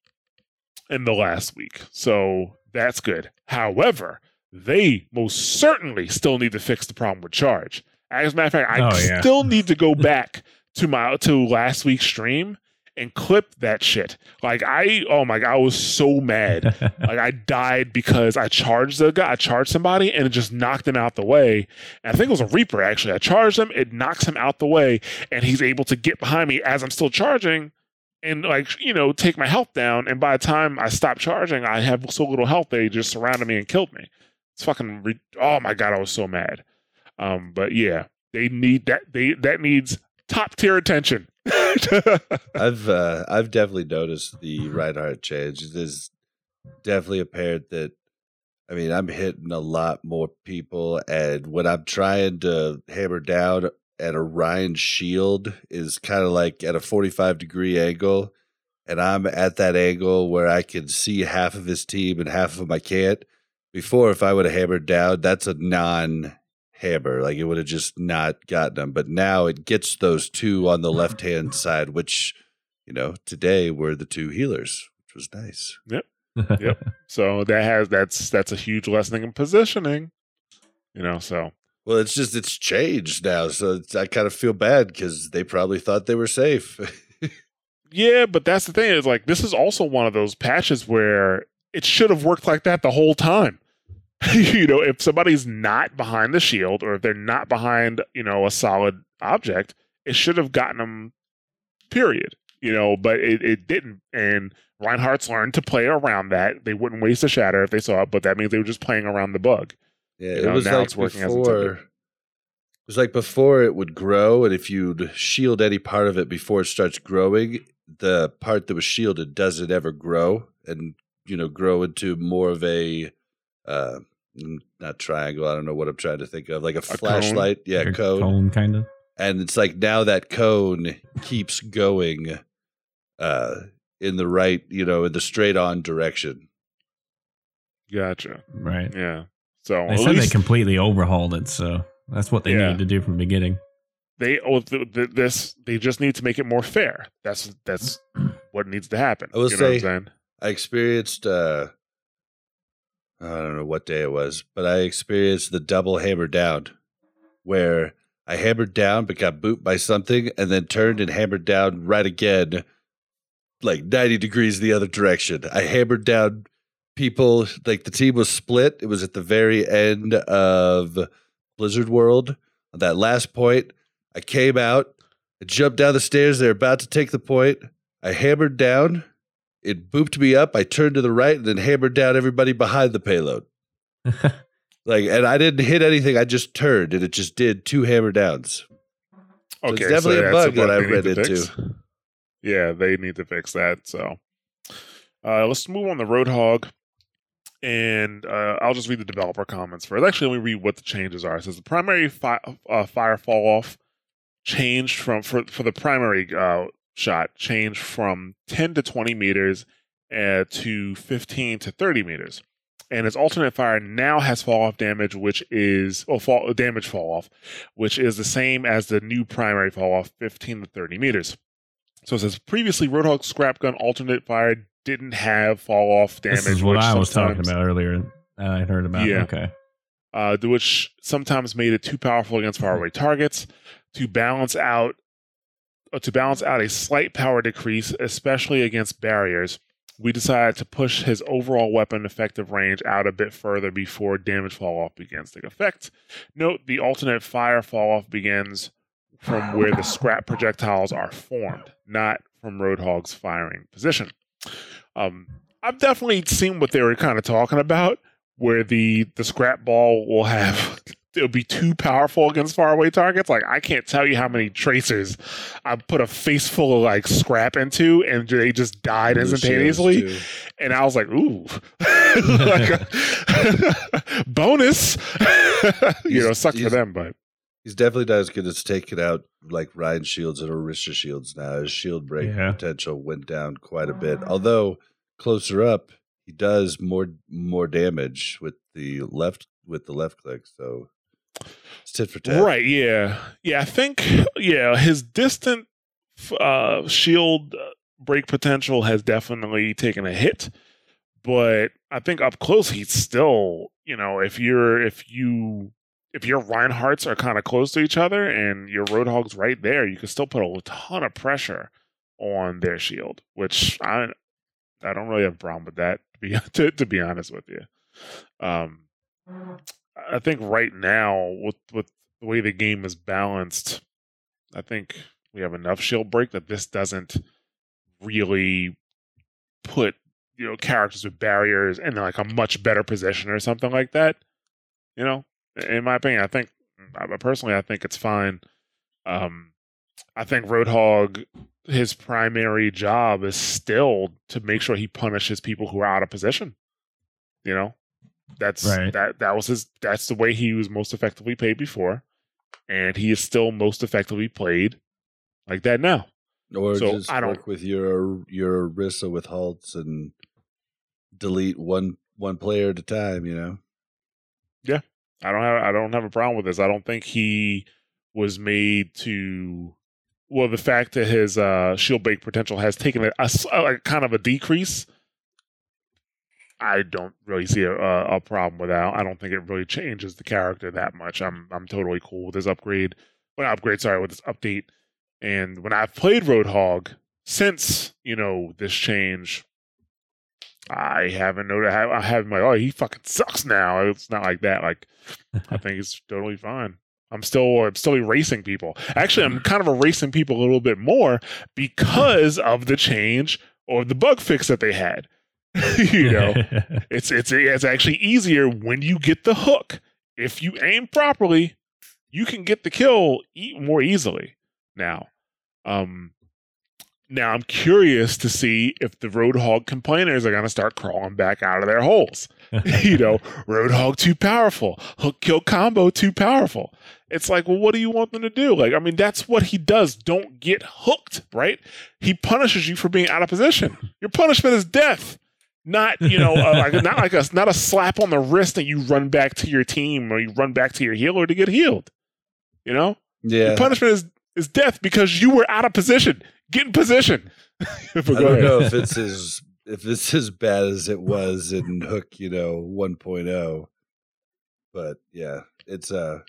A: in the last week. So that's good. However, they most certainly still need to fix the problem with charge. As a matter of fact, I
C: Oh, yeah.
A: still need to go back to my to last week's stream and clip that shit. Like I oh my god, I was so mad. like I died because I charged the guy, I charged somebody and it just knocked him out the way. And I think it was a Reaper actually. I charged him, it knocks him out the way, and he's able to get behind me as I'm still charging and like you know take my health down. And by the time I stop charging, I have so little health they just surrounded me and killed me. It's fucking re- oh my god, I was so mad. Um, but yeah, they need that. They that needs top tier attention.
B: I've uh, I've definitely noticed the Reinhardt change. There's definitely apparent that I mean I'm hitting a lot more people, and when I'm trying to hammer down at a Rein shield is kind of like at a 45 degree angle, and I'm at that angle where I can see half of his team and half of them I can't. Before, if I would have hammered down, that's a non hammer. Like it would have just not gotten them. But now it gets those two on the left hand side, which, you know, today were the two healers, which was nice. Yep. yep.
A: So that has that's that's a huge lesson in positioning. You know, so
B: Well, it's just, it's changed now. So I kind of feel bad because they probably thought they were safe.
A: yeah, but that's the thing is like this is also one of those patches where it should have worked like that the whole time. you know, if somebody's not behind the shield or if they're not behind, you know, a solid object, it should have gotten them. Period. You know, but it, it didn't. And Reinhardt's learned to play around that. They wouldn't waste a shatter if they saw it, but that means they were just playing around the bug.
B: Yeah,
A: You
B: it
A: know,
B: was
A: now
B: like before. It was like before it would grow, and if you'd shield any part of it before it starts growing, the part that was shielded doesn't ever grow, and you know, grow into more of a uh, not triangle. I don't know what I'm trying to think of, like a,
A: cone?
B: flashlight. Yeah,
C: Like a
B: cone.
C: cone kind of.
B: And it's like now that cone keeps going uh, in the right, you know, in the straight on direction.
A: Gotcha.
C: Right.
A: Yeah. So
C: They
A: at
C: said they completely overhauled it, so that's what they
A: Yeah.
C: needed to do from the beginning.
A: they oh th- th- this they just need to make it more fair. That's that's what needs to happen.
B: I will
A: you know what I'm
B: say- I experienced uh I don't know what day it was, but I experienced the double hammer down where I hammered down but got booped by something and then turned and hammered down right again like 90 degrees the other direction. I hammered down people like the team was split. It was at the very end of Blizzard World. On that last point, I came out, I jumped down the stairs, they're about to take the point. I hammered down, it booped me up. I turned to the right and then hammered down everybody behind the payload. Like, and I didn't hit anything. I just turned, and it just did two hammer downs. Okay, so it's definitely a bug that I
A: they need
B: ran into.
A: fix. Yeah, they need to fix that. So uh, let's move on to Roadhog. And uh, I'll just read the developer comments first. Actually, let me read what the changes are. It says the primary fi- uh, fire fall off changed from for for the primary uh, shot changed from 10 to 20 meters uh, to 15 to 30 meters. And its alternate fire now has fall off damage, which is or fall damage fall off, which is the same as the new primary fall off, 15 to 30 meters. So it says previously Roadhog scrap gun alternate fire didn't have fall off damage.
C: This is what
A: which
C: I was talking about earlier. I heard about.
A: Yeah.
C: Okay.
A: uh, which sometimes made it too powerful against faraway targets. To balance out, uh, to balance out a slight power decrease, especially against barriers, we decided to push his overall weapon effective range out a bit further before damage fall off begins to take effect. Note the alternate fire fall off begins from where the scrap projectiles are formed, not from Roadhog's firing position. Um, I've definitely seen what they were kind of talking about, where the the scrap ball will have it'll be too powerful against faraway targets. Like I can't tell you how many tracers I put a face full of like scrap into, and they just died instantaneously. And I was like, ooh, like bonus. you know, sucks for them, but
B: He's definitely not as good as taking out like Rein Shields and Orisa Shields now. His shield break
C: Yeah.
B: potential went down quite a bit. Although closer up, he does more more damage with the left with the left click. So it's tit for tat.
A: Right, yeah. Yeah, I think yeah, his distant uh shield uh, break potential has definitely taken a hit, but I think up close he's still, you know, if you're if you if your Reinhardts are kind of close to each other and your Roadhog's right there, you can still put a ton of pressure on their shield, which I I don't really have a problem with that to be to, to be honest with you. Um I think right now with with the way the game is balanced, I think we have enough shield break that this doesn't really put you know characters with barriers in like a much better position or something like that. You know, in my opinion, I think personally I think it's fine. Um, I think Roadhog his primary job is still to make sure he punishes people who are out of position. You know, that's
C: Right.
A: that that was his that's the way he was most effectively played before, and he is still most effectively played like that now.
B: Or
A: So,
B: just
A: I don't-
B: work with your your Orisa with halts and delete one one player at a time. You know.
A: I don't have I don't have a problem with this. I don't think he was made to. Well, the fact that his uh, shield break potential has taken a like kind of a decrease, I don't really see a, a, a problem with that. I don't think it really changes the character that much. I'm I'm totally cool with this upgrade. Well, upgrade, sorry, with this update. And when I've played Roadhog since you know this change, I haven't noticed. I haven't like, oh, he fucking sucks now. It's not like that. Like, I think it's totally fine. I'm still, I'm still erasing people. Actually, I'm kind of erasing people a little bit more because of the change or the bug fix that they had. you know, it's it's it's actually easier when you get the hook. If you aim properly, you can get the kill more easily now. Um, now I'm curious to see if the Roadhog complainers are going to start crawling back out of their holes. you know, Roadhog too powerful, hook kill combo too powerful. It's like, well, what do you want them to do? Like, I mean, that's what he does. Don't get hooked, right? He punishes you for being out of position. Your punishment is death. Not you know, uh, like not like a not a slap on the wrist and you run back to your team or you run back to your healer to get healed. You know,
B: Yeah.
A: your punishment is is death because you were out of position. Get in position.
B: I don't
A: ahead.
B: know if it's as if it's as bad as it was in Hook, you know, 1.0. But yeah, it's uh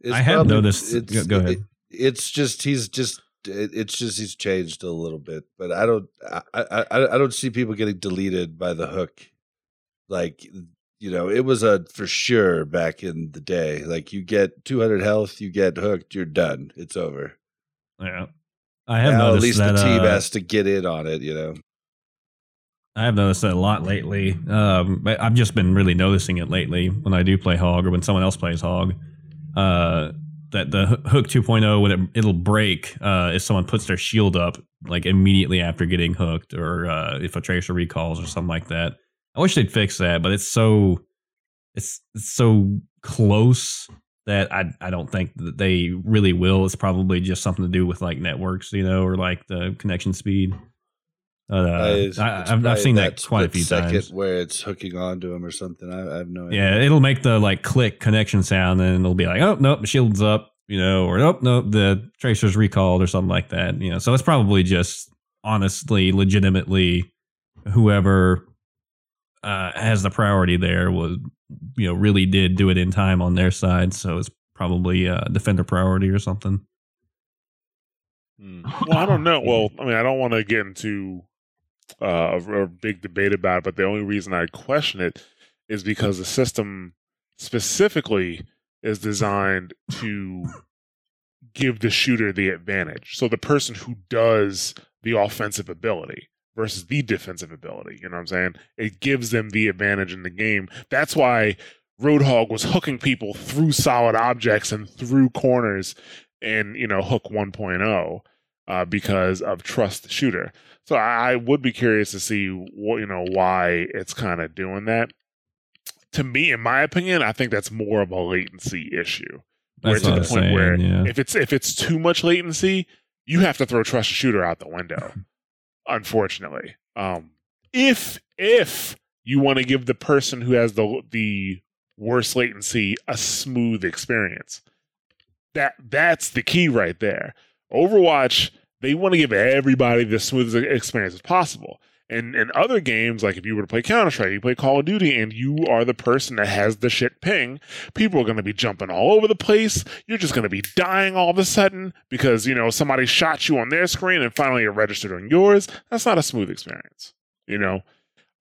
B: it's
C: I have
B: probably-
C: noticed-
B: It's,
C: go- go ahead.
B: it- it's just he's just it's just he's changed a little bit, but I don't I, I I I don't see people getting deleted by the hook. Like you know, it was a for sure back in the day. Like you get 200 health, you get hooked, you're done. It's over.
C: yeah. I have
B: Now, at least
C: that
B: the team
C: uh,
B: has to get in on it. You know.
C: I have noticed that a lot lately. Um, I've just been really noticing it lately when I do play Hog or when someone else plays Hog. Uh, that the Hook 2.0 when it, it'll break uh, if someone puts their shield up like immediately after getting hooked, or uh, if a tracer recalls or something like that. I wish they'd fix that, but it's so it's, it's so close that I I don't think that they really will. It's probably just something to do with like networks, you know, or like the connection speed. Uh, I, I've, I've seen that quite a few
B: second
C: times.
B: where it's hooking onto him or something. I, I have no idea.
C: Yeah, it'll make the like click connection sound, and it'll be like, oh nope, the shield's up, you know, or nope, nope, the tracer's recalled or something like that. You know, so it's probably just honestly, legitimately, whoever uh, has the priority there was, you know, really did do it in time on their side. So it's probably uh, defender priority or something.
A: Hmm. Well, I don't know. Well, I mean, I don't want to get into uh, a, a big debate about it, but the only reason I question it is because the system specifically is designed to give the shooter the advantage. So the person who does the offensive ability versus the defensive ability, you know what I'm saying? It gives them the advantage in the game. That's why Roadhog was hooking people through solid objects and through corners in, you know, Hook 1.0 uh, because of trust shooter. So I would be curious to see what you know why it's kind of doing that. To me, in my opinion, I think that's more of a latency issue. Where
C: That's
A: to the point
C: saying.
A: where
C: yeah.
A: if it's if it's too much latency, you have to throw trust shooter out the window. Unfortunately, um, if if you want to give the person who has the the worst latency a smooth experience, that that's the key right there. Overwatch, they want to give everybody the smoothest experience as possible. And in other games, like if you were to play Counter Strike, you play Call of Duty, and you are the person that has the shit ping, people are going to be jumping all over the place. You're just going to be dying all of a sudden because you know somebody shot you on their screen and finally it registered on yours. That's not a smooth experience. You know,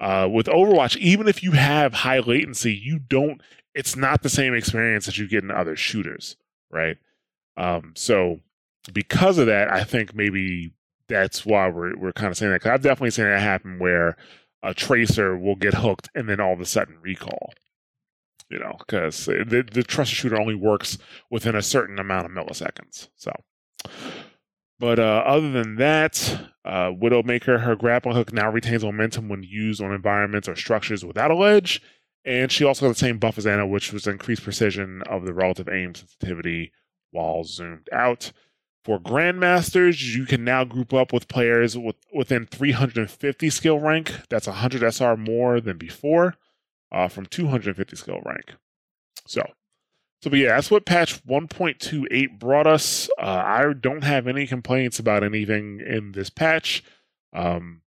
A: uh, with Overwatch, even if you have high latency, you don't. It's not the same experience that you get in other shooters, right? Um, so because of that, I think maybe that's why we're we're kind of saying that. Because I've definitely seen that happen where a tracer will get hooked and then all of a sudden recall. You know, because the the trusted shooter only works within a certain amount of milliseconds. So, but uh, other than that, uh, Widowmaker, her grappling hook now retains momentum when used on environments or structures without a ledge, and she also has the same buff as Ana, which was increased precision of the relative aim sensitivity while zoomed out. For Grandmasters, you can now group up with players with, within 350 skill rank. That's 100 SR more than before, uh, from 250 skill rank. So, so but yeah, that's what patch 1.28 brought us. Uh, I don't have any complaints about anything in this patch. Um,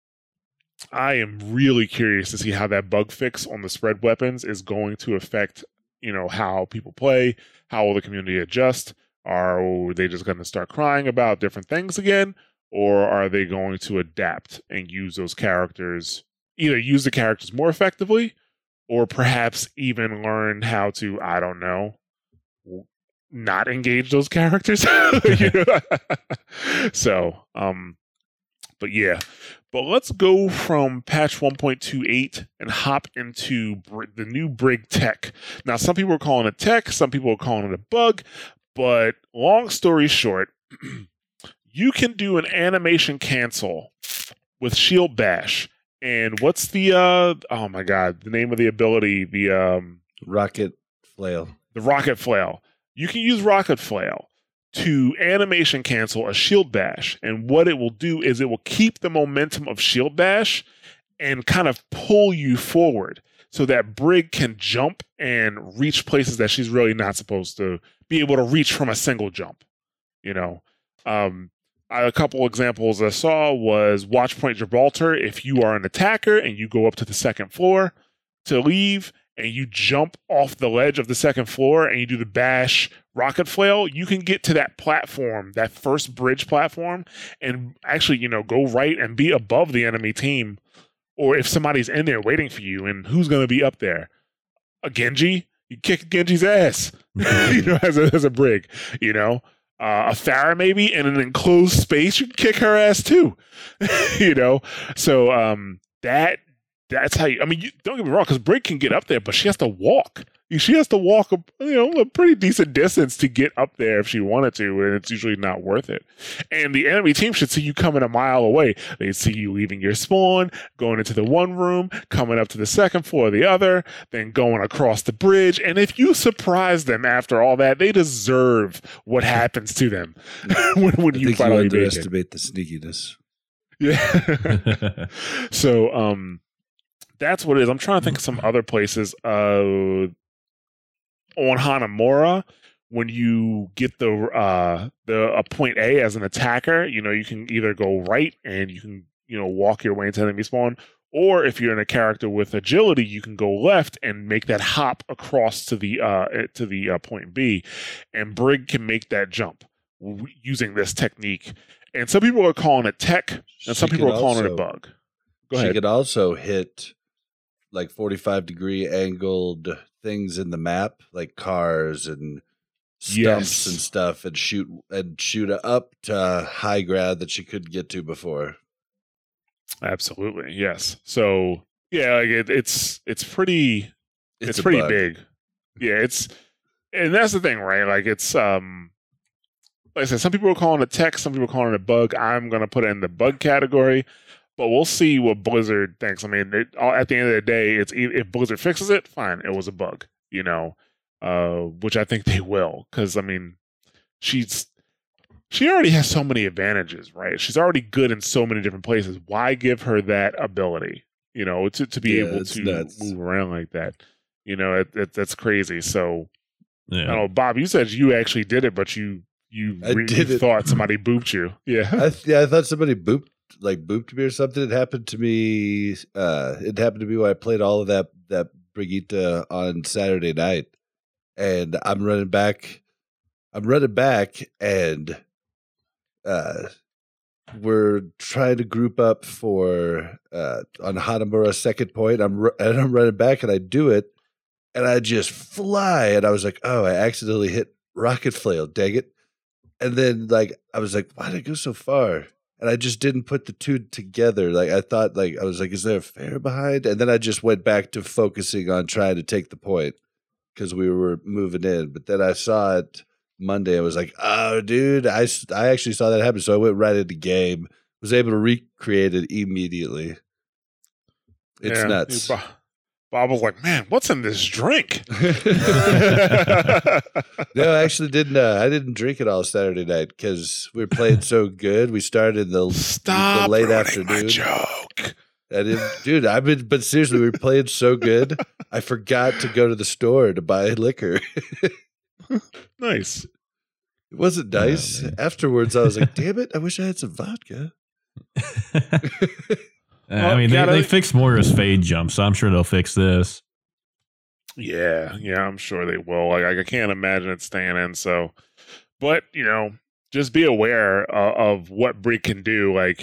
A: I am really curious to see how that bug fix on the spread weapons is going to affect, you know, how people play, how will the community adjust. Are they just going to start crying about different things again? Or are they going to adapt and use those characters, either use the characters more effectively, or perhaps even learn how to, I don't know, not engage those characters? So, um, but yeah. But let's go from patch 1.28 and hop into br- the new Brig tech. Now, some people are calling it tech, some people are calling it a bug. But long story short, you can do an animation cancel with Shield Bash. And what's the uh oh my god, the name of the ability, the um
B: Rocket flail.
A: the rocket flail. You can use rocket flail to animation cancel a shield bash. And what it will do is it will keep the momentum of shield bash and kind of pull you forward so that Brig can jump and reach places that she's really not supposed to be able to reach from a single jump. You know, um, a couple examples I saw was Watchpoint Gibraltar. If you are an attacker and you go up to the second floor to leave and you jump off the ledge of the second floor and you do the bash rocket flail, you can get to that platform, that first bridge platform, and actually, you know, go right and be above the enemy team. Or if somebody's in there waiting for you, and who's going to be up there? A Genji? You kick Genji's ass, you know, as a, as a brig, you know? Uh, a Pharah maybe in an enclosed space, you kick her ass too, you know? So um, that that's how you. I mean, you, don't get me wrong, because Brig can get up there, but she has to walk. She has to walk a you know a pretty decent distance to get up there if she wanted to, and it's usually not worth it. And the enemy team should see you coming a mile away. They see you leaving your spawn, going into the one room, coming up to the second floor, the other, then going across the bridge. And if you surprise them after all that, they deserve what happens to them when, when you
B: you
A: finally it.
B: underestimate the sneakiness.
A: Yeah. so um that's what it is. I'm trying to think of some other places. Uh on Hanamura, when you get the uh the a point A as an attacker, you know, you can either go right and you can, you know, walk your way into enemy spawn, or if you're in a character with agility, you can go left and make that hop across to the uh to the uh, point B, and Brig can make that jump using this technique. And some people are calling it tech, and some people are calling it a bug. Go
B: she
A: ahead.
B: could also hit like 45 degree angled things in the map, like cars and stumps
A: Yes.
B: and stuff, and shoot and shoot up to high ground that she couldn't get to before.
A: Absolutely, yes. So yeah, like it, it's it's pretty it's,
B: a
A: pretty
B: bug.
A: big. Yeah, it's and that's the thing, right? Like it's um like I said, some people are calling it tech, some people are calling it a bug. I'm gonna put it in the bug category, but we'll see what Blizzard thinks. I mean, it, all- at the end of the day, it's e- if Blizzard fixes it, fine, it was a bug, you know, uh, which I think they will, because I mean, she's she already has so many advantages, right? She's already good in so many different places. Why give her that ability, you know, to to be
B: Yeah,
A: able to
B: nuts.
A: move around like that? You know, it, it, that's crazy. So. I don't know, Bob, you said you actually did it, but you you,
B: I
A: re-
B: did
A: you
B: it.
A: thought somebody booped you. Yeah.
B: I th- yeah, I thought somebody booped like booped me or something. It happened to me. Uh, it happened to me when I played all of that that Brigitte on Saturday night, and I'm running back. I'm running back, and uh, we're trying to group up for uh on Hanamura second point. I'm and I'm running back, and I do it, and I just fly, and I was like, oh, I accidentally hit rocket flail. Dang it! And then like I was like, why did I go so far? And I just didn't put the two together. Like I thought, like I was like, is there a Pharah behind? And then I just went back to focusing on trying to take the point because we were moving in. But then I saw it Monday. I was like, oh, dude, I I actually saw that happen. So I went right into game. Was able to recreate it immediately. It's
A: Yeah.
B: nuts.
A: Bob was like, "Man, what's in this drink?"
B: No, I actually didn't. Uh, I didn't drink it all Saturday night because we were playing so good. We started in the
A: Stop
B: the late
A: ruining my
B: afternoon.
A: joke.
B: I didn't, dude. I've been, but seriously, we were playing so good. I forgot to go to the store to buy liquor.
A: Nice.
B: It wasn't nice.
C: man.
B: Afterwards, I was like, "Damn it! I wish I had some vodka."
C: I mean, they,
A: gotta-
C: they fixed Moira's fade jump, so I'm sure they'll fix this.
A: Yeah, yeah, I'm sure they will. Like, I can't imagine it staying in. So, but you know, just be aware uh, of what Brig can do. Like,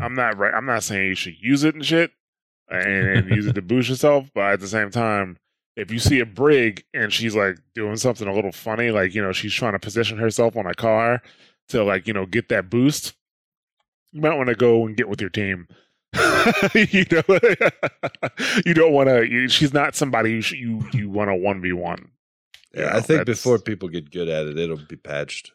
A: I'm not right. I'm not saying you should use it and shit, and, and use it to boost yourself. But at the same time, if you see a Brig and she's like doing something a little funny, like you know, she's trying to position herself on a car to like you know get that boost, you might want to go and get with your team. you know, you don't want to. She's not somebody you you you want to one v one.
B: Yeah, I think before people get good at it, it'll be patched.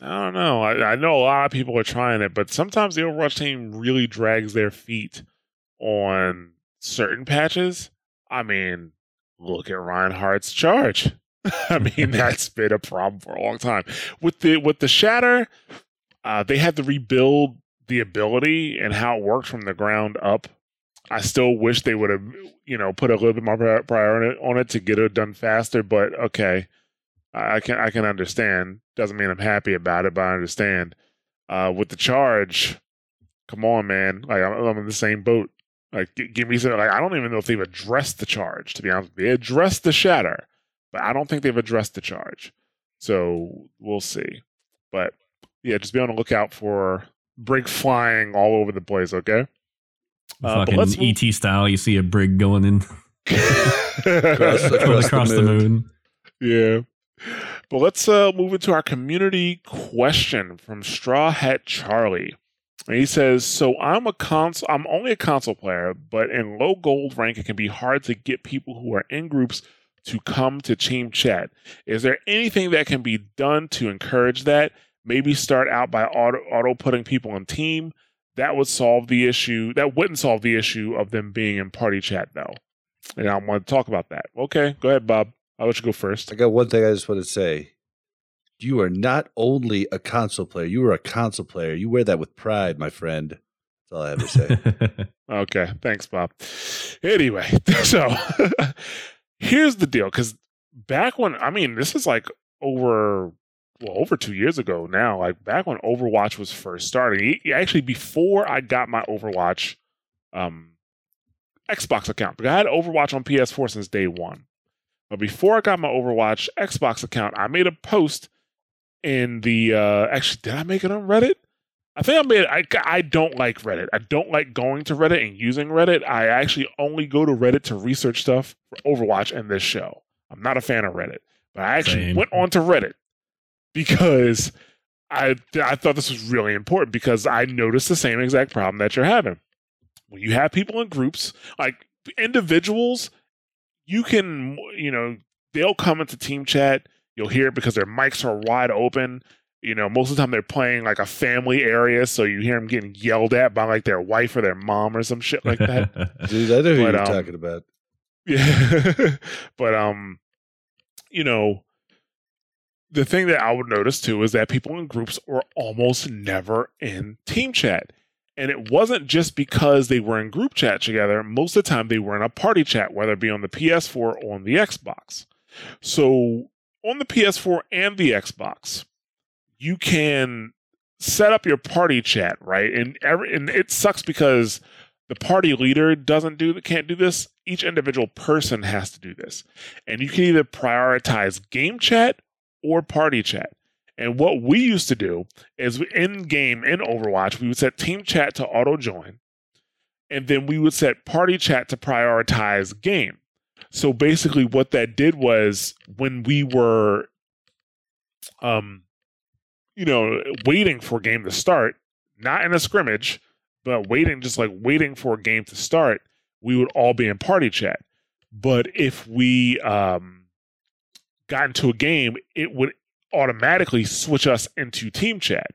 A: I don't know. I, I know a lot of people are trying it, but sometimes the Overwatch team really drags their feet on certain patches. I mean, look at Reinhardt's charge. I mean, that's been a problem for a long time. With the with the shatter, uh, they had to rebuild the ability and how it worked from the ground up. I still wish they would have, you know, put a little bit more priority on it to get it done faster. But okay, I can I can understand. Doesn't mean I'm happy about it, but I understand. Uh, with the charge, come on, man. Like I'm, I'm in the same boat. Like g- give me some. Like I don't even know if they've addressed the charge. To be honest, they addressed the shatter, but I don't think they've addressed the charge. So we'll see. But yeah, just be on the lookout for Brig flying all over the place. Okay. Uh,
C: Fucking
A: let's move-
C: ET style, you see a brig going in
B: Across-
C: across,
B: across the
C: the
B: moon.
C: moon.
A: Yeah. But let's uh, move into our community question from Straw Hat Charlie. And he says, "So I'm a console. I'm only a console player, but in low gold rank, it can be hard to get people who are in groups to come to team chat. Is there anything that can be done to encourage that? Maybe start out by auto auto putting people on team. That would solve the issue. That wouldn't solve the issue of them being in party chat, though. And I want to talk about that. Okay, go ahead, Bob. I'll let you go first.
B: I got one thing I just want to say. You are not only a console player, you are a console player. You wear that with pride, my friend. That's all I have to say.
A: Okay, thanks, Bob. Anyway, so here's the deal because back when, I mean, this is like over, well, over two years ago now, like back when Overwatch was first starting, actually before I got my Overwatch um, Xbox account, because I had Overwatch on PS4 since day one. But before I got my Overwatch Xbox account, I made a post in the, uh, actually, did I make it on Reddit? I think I made. I I don't like Reddit. I don't like going to Reddit and using Reddit. I actually only go to Reddit to research stuff for Overwatch and this show. I'm not a fan of Reddit, but I actually
C: Same.
A: went on to Reddit because I I thought this was really important because I noticed the same exact problem that you're having when you have people in groups like individuals. You can you know they'll come into team chat. You'll hear it because their mics are wide open you know, most of the time they're playing like a family area, so you hear them getting yelled at by like their wife or their mom or some shit like that.
B: Dude, I know who
A: But,
B: you're
A: um,
B: talking about.
A: yeah, but um, you know, the thing that I would notice too is that people in groups were almost never in team chat. And it wasn't just because they were in group chat together. Most of the time, they were in a party chat, whether it be on the PS4 or on the Xbox. So, on the PS4 and the Xbox, you can set up your party chat, right? And every and it sucks because the party leader doesn't do can't do this. Each individual person has to do this. And you can either prioritize game chat or party chat. And what we used to do is in game in Overwatch, we would set team chat to auto join, and then we would set party chat to prioritize game. So basically, what that did was when we were, um, you know, waiting for game to start, not in a scrimmage, but waiting, just like waiting for a game to start, we would all be in party chat. But if we um, got into a game, it would automatically switch us into team chat.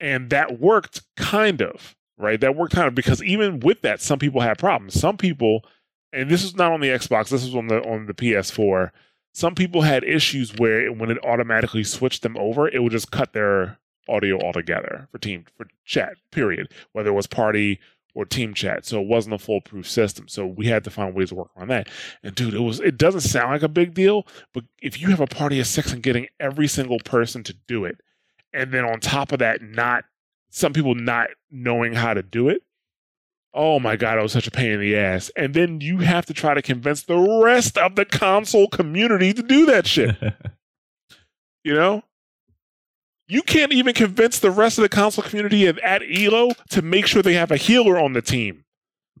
A: And that worked kind of, right? That worked kind of because even with that, some people had problems. Some people, and this is not on the Xbox, this is on the on the PS4. Some people had issues where when it automatically switched them over, it would just cut their audio altogether for team for chat, period. Whether it was party or team chat. So it wasn't a foolproof system. So we had to find ways to work around that. And dude, it was it doesn't sound like a big deal, but if you have a party of six and getting every single person to do it, and then on top of that, not some people not knowing how to do it. Oh my god, it was such a pain in the ass. And then you have to try to convince the rest of the console community to do that shit. You know? You can't even convince the rest of the console community at, at ELO to make sure they have a healer on the team.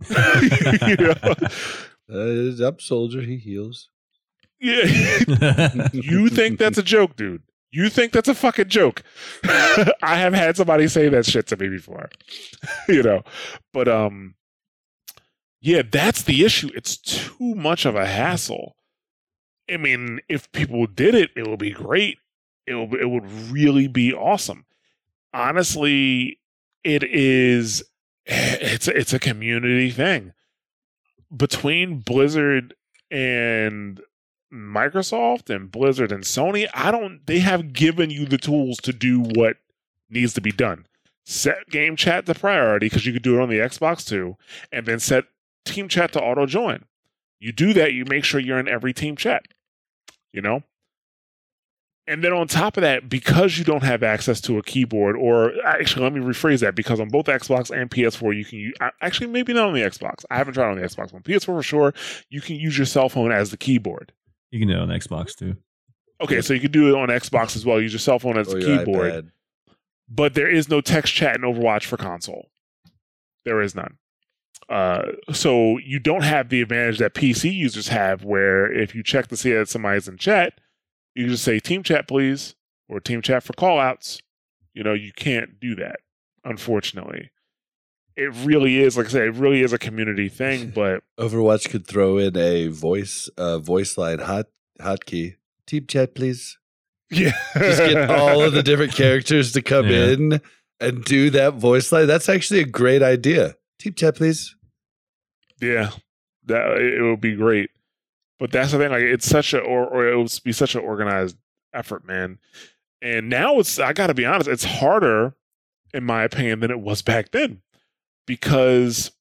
A: you know?
B: Uh, up soldier, he heals.
A: Yeah. you think that's a joke, dude. You think that's a fucking joke. I have had somebody say that shit to me before. you know. But um yeah, that's the issue. It's too much of a hassle. I mean, if people did it, it would be great. It would it would really be awesome. Honestly, it is it's it's a community thing. Between Blizzard and Microsoft and Blizzard and Sony, I don't they have given you the tools to do what needs to be done. Set game chat to priority because you could do it on the Xbox too, and then set team chat to auto join. You do that, you make sure you're in every team chat. You know? And then on top of that, because you don't have access to a keyboard, or actually, let me rephrase that because on both Xbox and PS4, you can use, actually, maybe not on the Xbox. I haven't tried on the Xbox. On PS4 for sure, you can use your cell phone as the keyboard.
C: you can do it on Xbox too.
A: Okay, so you can do it on Xbox as well. Use your cell phone as
B: Or
A: the keyboard,
B: iPad.
A: but there is no text chat in Overwatch for console. There is none. Uh, so you don't have the advantage that PC users have, where if you check to see that somebody's in chat, you just say "team chat, please" or "team chat for callouts." You know, you can't do that. unfortunately. It really is, like I said, it really is a community thing, but
B: Overwatch could throw in a voice uh, voice line hot hotkey. Team chat, please.
A: yeah.
B: Just get all of the different characters to come
C: Yeah.
B: in and do that voice line. That's actually a great idea. Team chat, please.
A: Yeah, that it would be great. But that's the thing. Like it's such a or, or it would be such an organized effort, man. And now it's I got to be honest, it's harder, in my opinion, than it was back then, because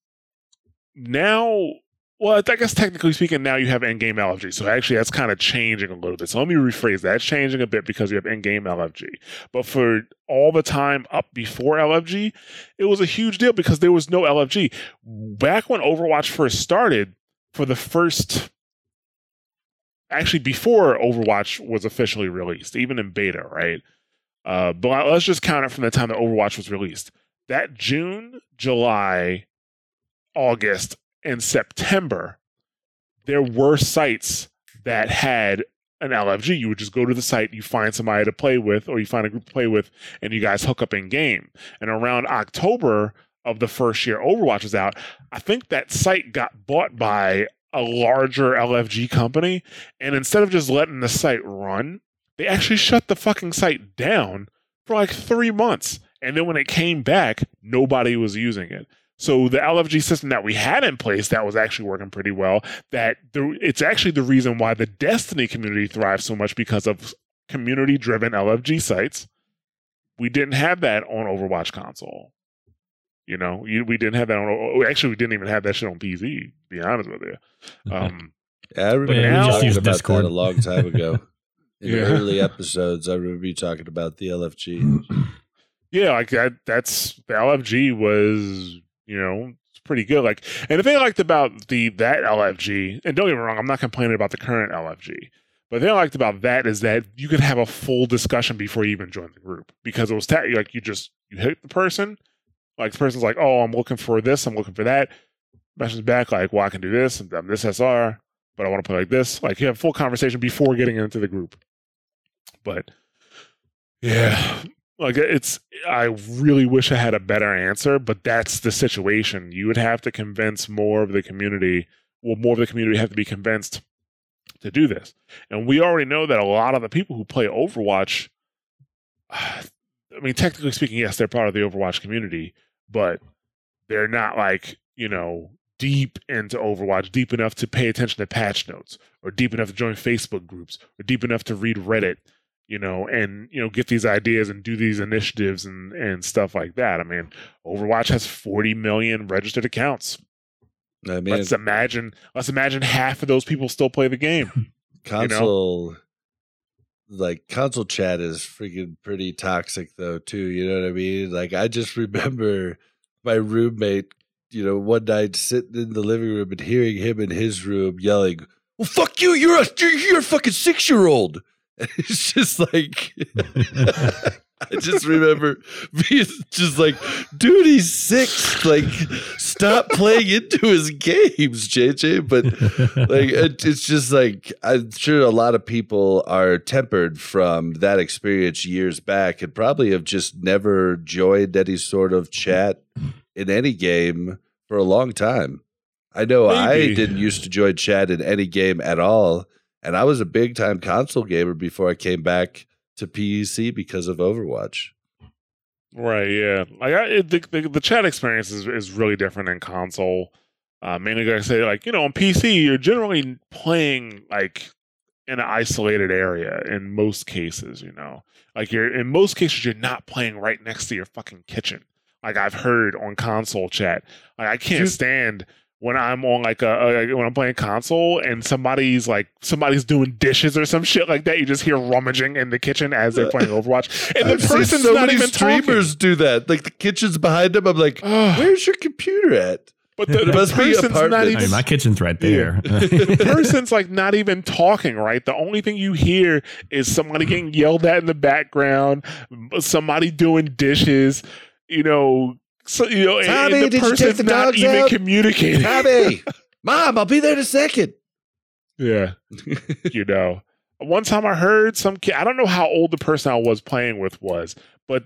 A: now. Well, I guess technically speaking, now you have in-game LFG. So actually, that's kind of changing a little bit. So let me rephrase that. It's changing a bit because you have in-game LFG. But for all the time up before LFG, it was a huge deal because there was no LFG back when Overwatch first started, for the first actually before Overwatch was officially released, even in beta, right? Uh, but let's just count it from the time that Overwatch was released. That June, July, August, and September, there were sites that had an LFG. You would just go to the site, you find somebody to play with, or you find a group to play with, and you guys hook up in game. And around October of the first year Overwatch was out, I think that site got bought by a larger LFG company. And instead of just letting the site run, they actually shut the fucking site down for like three months. And then when it came back, nobody was using it. So the LFG system that we had in place that was actually working pretty well, that it's actually the reason why the Destiny community thrives so much because of community driven LFG sites. We didn't have that on Overwatch console. You know, you, we didn't have that on. Actually, we didn't even have that shit on PC. To be honest with you, um,
B: Yeah, I remember
A: yeah, we
B: you
A: just
B: talking about
C: Discord.
B: that a long time ago. In
A: Yeah.
B: early episodes, I remember you talking about the LFG.
A: yeah, like that. That's the LFG was, you know, it's pretty good. Like, and the thing I liked about the that LFG, and don't get me wrong, I'm not complaining about the current LFG, but the thing I liked about that is that you could have a full discussion before you even join the group because it was ta- like you just you hit the person, like the person's like, oh, I'm looking for this, I'm looking for that. Message back like, well, I can do this, and I'm this SR, but I want to play like this. Like you have full conversation before getting into the group. But yeah, like it's I really wish I had a better answer, but that's the situation. You would have to convince more of the community. Well, more of the community have to be convinced to do this. And we already know that a lot of the people who play Overwatch I mean, technically speaking, yes, they're part of the Overwatch community, but they're not like, you know, deep into Overwatch, deep enough to pay attention to patch notes, or deep enough to join Facebook groups, or deep enough to read Reddit, you know, and you know, get these ideas and do these initiatives and and stuff like that. I mean, Overwatch has 40 million registered accounts.
B: I mean,
A: let's imagine let's imagine half of those people still play the game.
B: console like console chat is freaking pretty toxic though too you know what i mean? Like i just remember my roommate you know one night sitting in the living room and hearing him in his room yelling well fuck you you're a you're, a fucking six year old it's just like i just remember being just like dude he's six. Like stop playing into his games jj but like it, it's just like I'm sure a lot of people are tempered from that experience years back and probably have just never joined any sort of chat in any game for a long time. I know I didn't used to join chat in any game at all, and I was a big time console gamer before I came back to PC because of Overwatch.
A: Right. Yeah. Like I, it, the, the the chat experience is is really different in console. Uh, mainly, like I say, like you know, on PC, you're generally playing like in an isolated area in most cases. You know, like you're in most cases, you're not playing right next to your fucking kitchen. Like I've heard on console chat, like I can't
B: Dude.
A: stand when I'm on like a, a when I'm playing console and somebody's like somebody's doing dishes or some shit like that. You just hear rummaging in the kitchen as they're playing Overwatch, and the
B: I've seen
A: person's
B: so
A: not
B: many
A: even talking.
B: streamers do that. Like the kitchen's behind them. I'm like, where's your computer at?
A: But the, the
B: Must be
A: person's not
B: apartments.
C: I
A: even
C: mean, my kitchen's right there.
A: the person's like not even talking, right? The only thing you hear is somebody getting yelled at in the background, somebody doing dishes, you know. So you know, and-
B: Tommy,
A: and the
B: you take
A: person's
B: the
A: not even
B: out?
A: communicating.
B: Abby, mom, I'll be there in a second.
A: Yeah, you know. One time I heard some kid. I don't know how old the person I was playing with was, but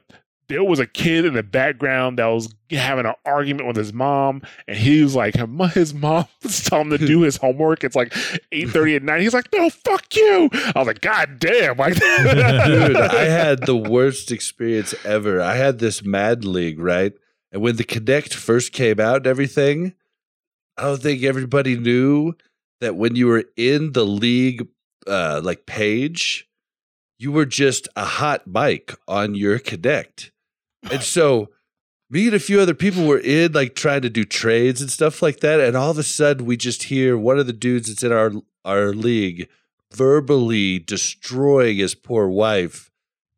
A: there was a kid in the background that was having an argument with his mom, and he was like, his mom was telling him to do his homework. It's like eight thirty at night. He's like, no, fuck you. I was like, God damn, like,
B: Dude, I had the worst experience ever. I had this Madden League, right? And when the Kinect first came out and everything, I don't think everybody knew that when you were in the league uh like page, you were just a hot mic on your Kinect. And so me and a few other people were in like trying to do trades and stuff like that. And all of a sudden we just hear one of the dudes that's in our our league verbally destroying his poor wife.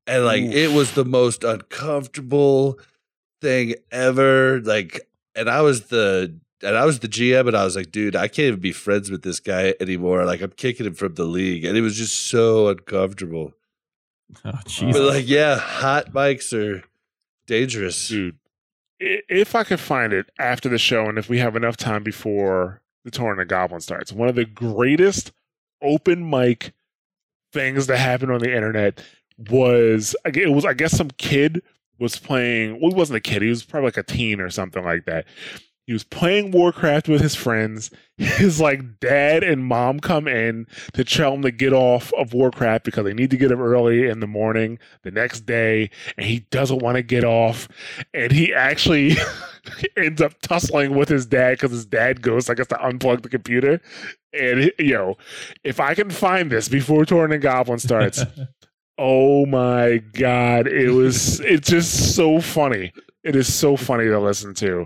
B: And like
A: Oof.
B: it was the most uncomfortable thing ever. Like, and I was the and I was the GM, and I was like, dude, I can't even be friends with this guy anymore. Like, I'm kicking him from the league, and it was just so uncomfortable.
C: Oh,
B: But like, yeah, hot mics are dangerous.
A: dude, if I could find it after the show, and if we have enough time before the Torn and the Goblin starts, one of the greatest open mic things that happened on the internet was it was I guess some kid was playing. Well, he wasn't a kid. He was probably like a teen or something like that. He was playing Warcraft with his friends. His like dad and mom come in to tell him to get off of Warcraft because they need to get up early in the morning the next day, and he doesn't want to get off. And he actually ends up tussling with his dad because his dad goes, I guess, to unplug the computer. And you know, if I can find this before Torn and Goblin starts, oh my god, it was it's just so funny. It is so funny to listen to.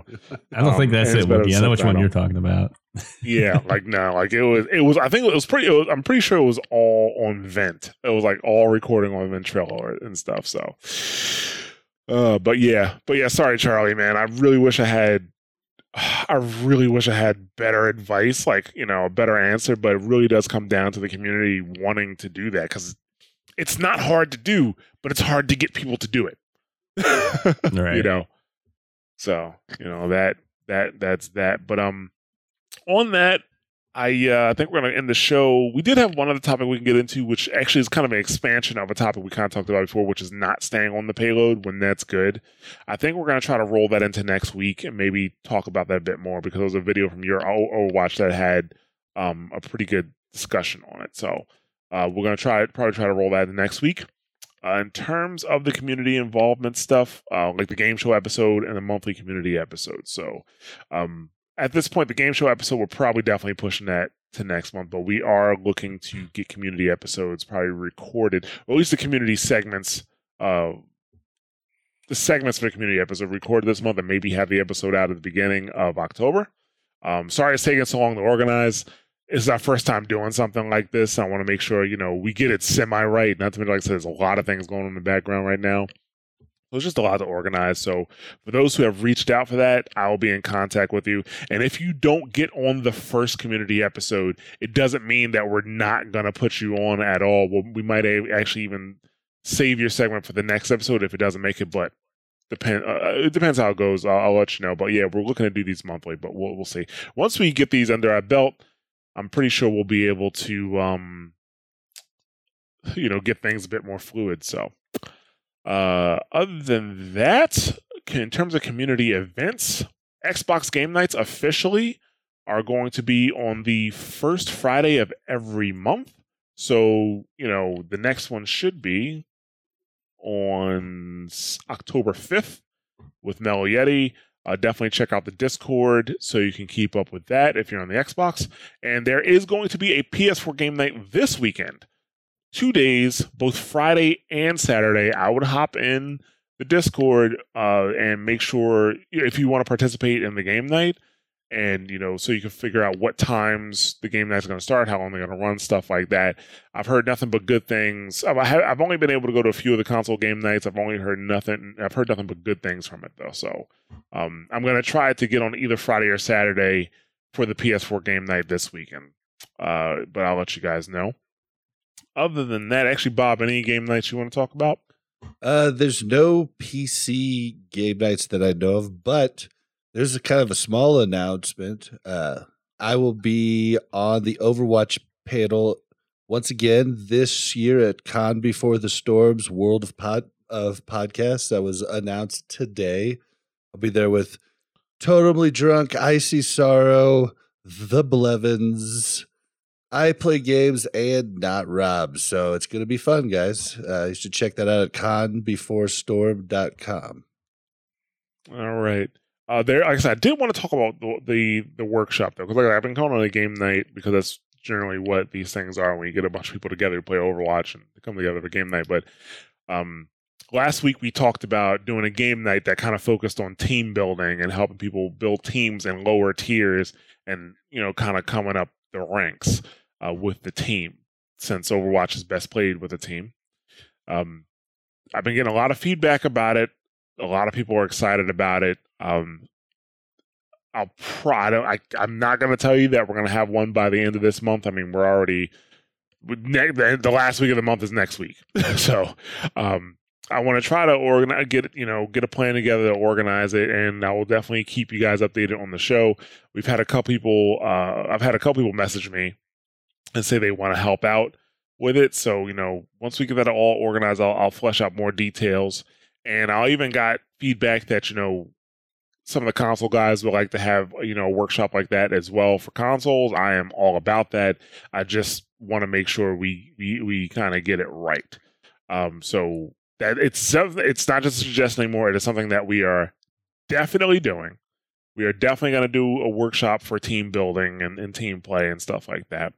C: I don't think
A: um,
C: that's it, Wookie. I know which one you're talking about.
A: Yeah, like no, like it was it was I think it was pretty it was, I'm pretty sure it was all on Vent. It was like all recording on Ventrilo and stuff, so uh but yeah, but yeah, sorry Charlie, man. I really wish I had I really wish I had better advice, like, you know, a better answer, but it really does come down to the community wanting to do that cuz it's not hard to do, but it's hard to get people to do it. You know. So, you know, that that that's that. But um on that, I uh, I think we're gonna end the show. We did have one other topic we can get into, which actually is kind of an expansion of a topic we kind of talked about before, which is not staying on the payload when that's good. I think we're gonna try to roll that into next week and maybe talk about that a bit more because there was a video from your O- Overwatch that had um, a pretty good discussion on it. So uh, we're gonna try probably try to roll that in next week. Uh, in terms of the community involvement stuff, uh, like the game show episode and the monthly community episode. So, um, at this point, the game show episode, we're probably definitely pushing that to next month, but we are looking to get community episodes probably recorded, or at least the community segments, uh, the segments for the community episode recorded this month and maybe have the episode out at the beginning of October. Um, sorry it's taking so long to organize. It's our first time doing something like this. I want to make sure, you know, we get it semi right. Not to be like I said, there's a lot of things going on in the background right now. It's just a lot to organize. So for those who have reached out for that, I will be in contact with you. And if you don't get on the first community episode, it doesn't mean that we're not going to put you on at all. Well, we might actually even save your segment for the next episode if it doesn't make it, but depend uh, it depends how it goes. I'll, I'll let you know. But yeah, we're looking to do these monthly, but we'll we'll see. Once we get these under our belt, I'm pretty sure we'll be able to um you know, get things a bit more fluid. So uh other than that, in terms of community events, Xbox game nights officially are going to be on the first Friday of every month. So, you know, the next one should be on October 5th with Mellow Yeti. Uh, definitely check out the Discord so you can keep up with that if you're on the Xbox. And there is going to be a PS4 game night this weekend. Two days, both Friday and Saturday. I would hop in the Discord uh, and make sure if you want to participate in the game night, and you know, so you can figure out what times the game night's going to start, how long they're going to run, stuff like that. I've heard nothing but good things. I've, only been able to go to a few of the console game nights. I've only heard nothing. I've heard nothing but good things from it though. So um, I'm going to try to get on either Friday or Saturday for the PS4 game night this weekend. Uh, but I'll let you guys know. Other than that, actually, Bob, any game nights you want to talk about?
B: Uh, there's no PC game nights that I know of, but there's a kind of a small announcement. Uh, I will be on the Overwatch panel once again this year at Con Before the Storms World of Pod of podcasts that was announced today. I'll be there with Totally Drunk, Icy Sorrow, The Blevins. I play games and not Rob. So it's going to be fun, guys. Uh, you should check that out at conbeforestorm.com.
A: All right. Uh, there, like I said, I did want to talk about the the, the workshop though, because like I've been calling it a game night because that's generally what these things are when you get a bunch of people together to play Overwatch and come together for game night. But um, last week we talked about doing a game night that kind of focused on team building and helping people build teams in lower tiers and you know kind of coming up the ranks uh, with the team since Overwatch is best played with a team. Um, I've been getting a lot of feedback about it. A lot of people are excited about it. Um, I'll to. I, I'm not going to tell you that we're going to have one by the end of this month. I mean, we're already ne- the, the last week of the month is next week, so um, I want to try to organize, get you know, get a plan together to organize it, and I will definitely keep you guys updated on the show. We've had a couple people. Uh, I've had a couple people message me and say they want to help out with it. So you know, once we get that all organized, I'll, I'll flesh out more details, and I even got feedback that you know some of the console guys would like to have you know a workshop like that as well for consoles. I am all about that. I just want to make sure we we we kind of get it right. Um, so that it's it's not just a suggestion anymore. It is something that we are definitely doing. We are definitely going to do a workshop for team building and, and team play and stuff like that.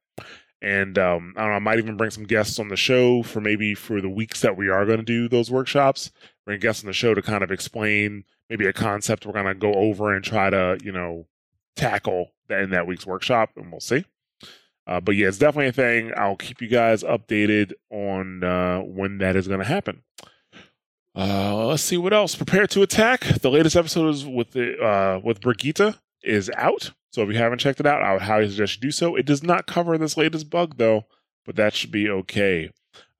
A: And um, I don't know, I might even bring some guests on the show for maybe for the weeks that we are going to do those workshops. Bring guests on the show to kind of explain maybe a concept we're going to go over and try to, you know, tackle in that week's workshop, and we'll see. Uh, but yeah, it's definitely a thing. I'll keep you guys updated on uh, when that is going to happen. Uh, let's see what else. Prepare to attack. The latest episode is with the uh, with Brigitte is out. So if you haven't checked it out, I would highly suggest you do so. It does not cover this latest bug though, but that should be okay.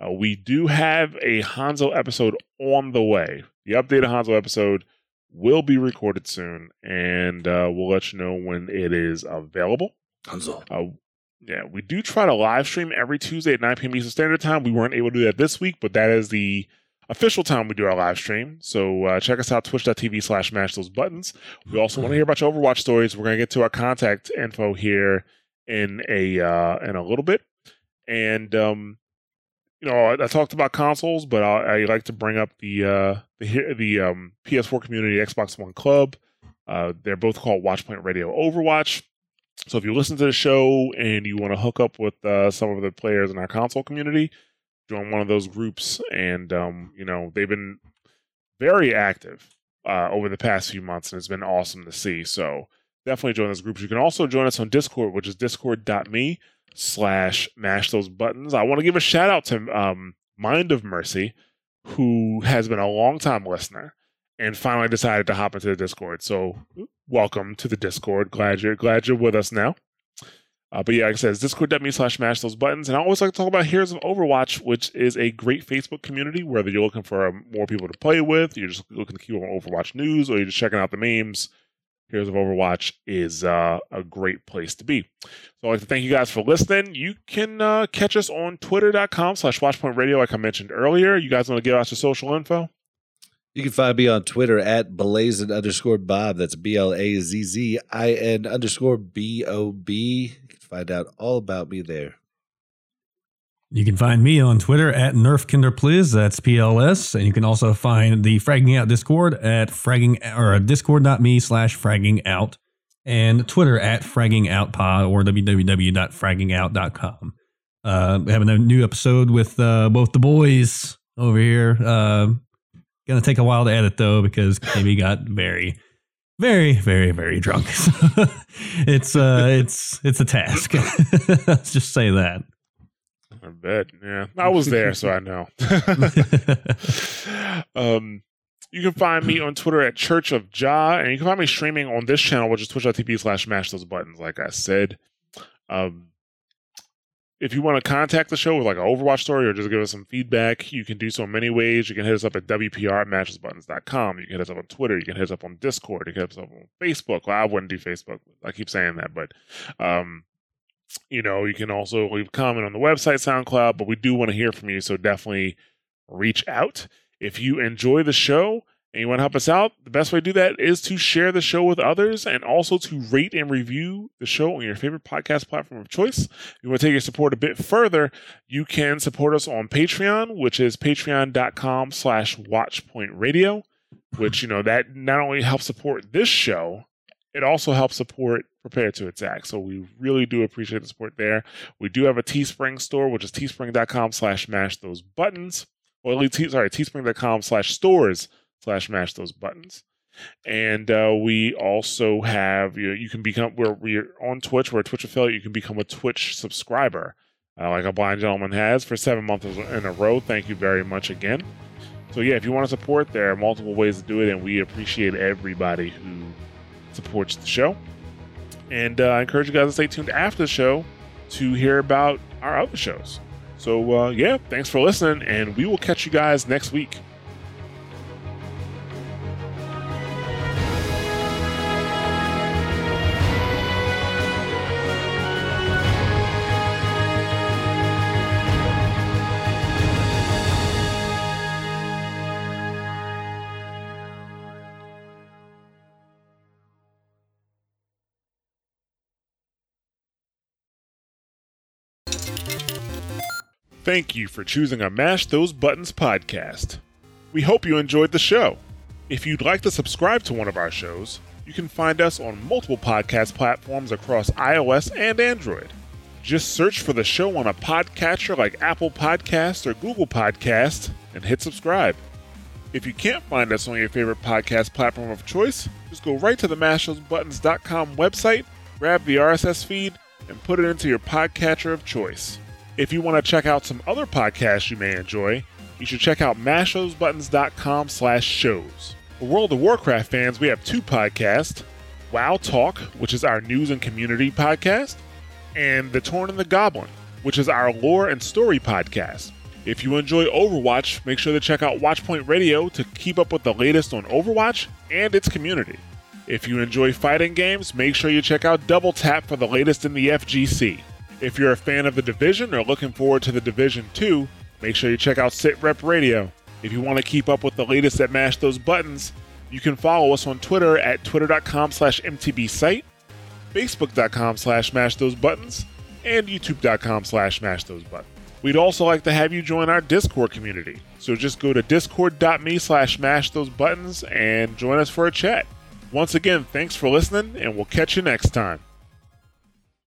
A: Uh, we do have a Hanzo episode on the way. The updated Hanzo episode will be recorded soon, and uh, we'll let you know when it is available.
B: Hanzo.
A: Uh, yeah, we do try to live stream every Tuesday at 9 p.m. Eastern Standard Time. We weren't able to do that this week, but that is the official time we do our live stream. So uh, check us out, twitch.tv slash mash those buttons. We also want to hear about your Overwatch stories. We're going to get to our contact info here in a uh, in a little bit. And um, you know, I, I talked about consoles, but I, I like to bring up the uh, the the um, PS4 community, Xbox One Club. Uh, they're both called Watchpoint Radio Overwatch. So if you listen to the show and you want to hook up with uh, some of the players in our console community, join one of those groups. And um, you know they've been very active uh, over the past few months, and it's been awesome to see. So definitely join those groups. You can also join us on Discord, which is discord.me slash mash those buttons. I want to give a shout out to um, Mind of Mercy, who has been a long time listener and finally decided to hop into the Discord. So welcome to the Discord. Glad you're glad you're with us now. Uh, but yeah, like I said, discord.me slash mash those buttons. And I always like to talk about Heroes of Overwatch, which is a great Facebook community, whether you're looking for um, more people to play with, you're just looking to keep on Overwatch news, or you're just checking out the memes. Heroes of Overwatch is uh, a great place to be. So I'd like to thank you guys for listening. You can uh, catch us on twitter.com slash watchpoint radio, like I mentioned earlier. You guys want to give us your social info?
B: You can find me on Twitter at blazin underscore Bob. That's B L A Z Z I N underscore B O B. You can find out all about me there.
C: You can find me on Twitter at NerfKinderPliz, that's PLS. And you can also find the Fragging Out Discord at fragging or discord.me slash fragging out and Twitter at fragging out pod or www.fraggingout.com. Uh, we have a new episode with uh, both the boys over here. Uh, gonna take a while to edit though because KB got very, very, very, very drunk. it's uh, it's it's a task. Let's just say that.
A: I bet. Yeah. I was there, so I know. um, you can find me on Twitter at Church of Ja, and you can find me streaming on this channel, which is twitch.tv slash mash those buttons, like I said. Um, if you want to contact the show with like an Overwatch story or just give us some feedback, you can do so in many ways. You can hit us up at WPR at mashthosebuttons.com. You can hit us up on Twitter. You can hit us up on Discord. You can hit us up on Facebook. Well, I wouldn't do Facebook. I keep saying that, but um, you know, you can also leave a comment on the website, SoundCloud, but we do want to hear from you. So definitely reach out. If you enjoy the show and you want to help us out, the best way to do that is to share the show with others and also to rate and review the show on your favorite podcast platform of choice. If you want to take your support a bit further, you can support us on Patreon, which is patreon.com slash watchpointradio, which, you know, that not only helps support this show, it also helps support Prepare to Attack. So we really do appreciate the support there. We do have a Teespring store, which is teespring.com slash mash those buttons. Or at least, te- sorry, teespring.com slash stores slash mash those buttons. And uh, we also have you, know, you can become we're we're on Twitch. We're a Twitch affiliate. You can become a Twitch subscriber, uh, like a blind gentleman has for seven months in a row. Thank you very much again. So yeah, if you want to support, there are multiple ways to do it, and we appreciate everybody who supports the show. And uh, I encourage you guys to stay tuned after the show to hear about our other shows. So uh, yeah, thanks for listening, and we will catch you guys next week. Thank you for choosing a Mash Those Buttons podcast. We hope you enjoyed the show. If you'd like to subscribe to one of our shows, you can find us on multiple podcast platforms across iOS and Android. Just search for the show on a podcatcher like Apple Podcasts or Google Podcasts and hit subscribe. If you can't find us on your favorite podcast platform of choice, just go right to the mashthosebuttons.com website, grab the RSS feed, and put it into your podcatcher of choice. If you want to check out some other podcasts you may enjoy, you should check out mashthosebuttons.com slash shows. For World of Warcraft fans, we have two podcasts, WoW Talk, which is our news and community podcast, and The Torn and the Goblin, which is our lore and story podcast. If you enjoy Overwatch, make sure to check out Watchpoint Radio to keep up with the latest on Overwatch and its community. If you enjoy fighting games, make sure you check out Double Tap for the latest in the FGC. If you're a fan of the Division or looking forward to the Division 2, make sure you check out Sit Rep Radio. If you want to keep up with the latest that Mash Those Buttons, you can follow us on Twitter at twitter.com slash mtbsite, facebook.com slash mash those buttons, and youtube.com slash mash those buttons. We'd also like to have you join our Discord community. So just go to discord.me slash mash those buttons and join us for a chat. Once again, thanks for listening, and we'll catch you next time.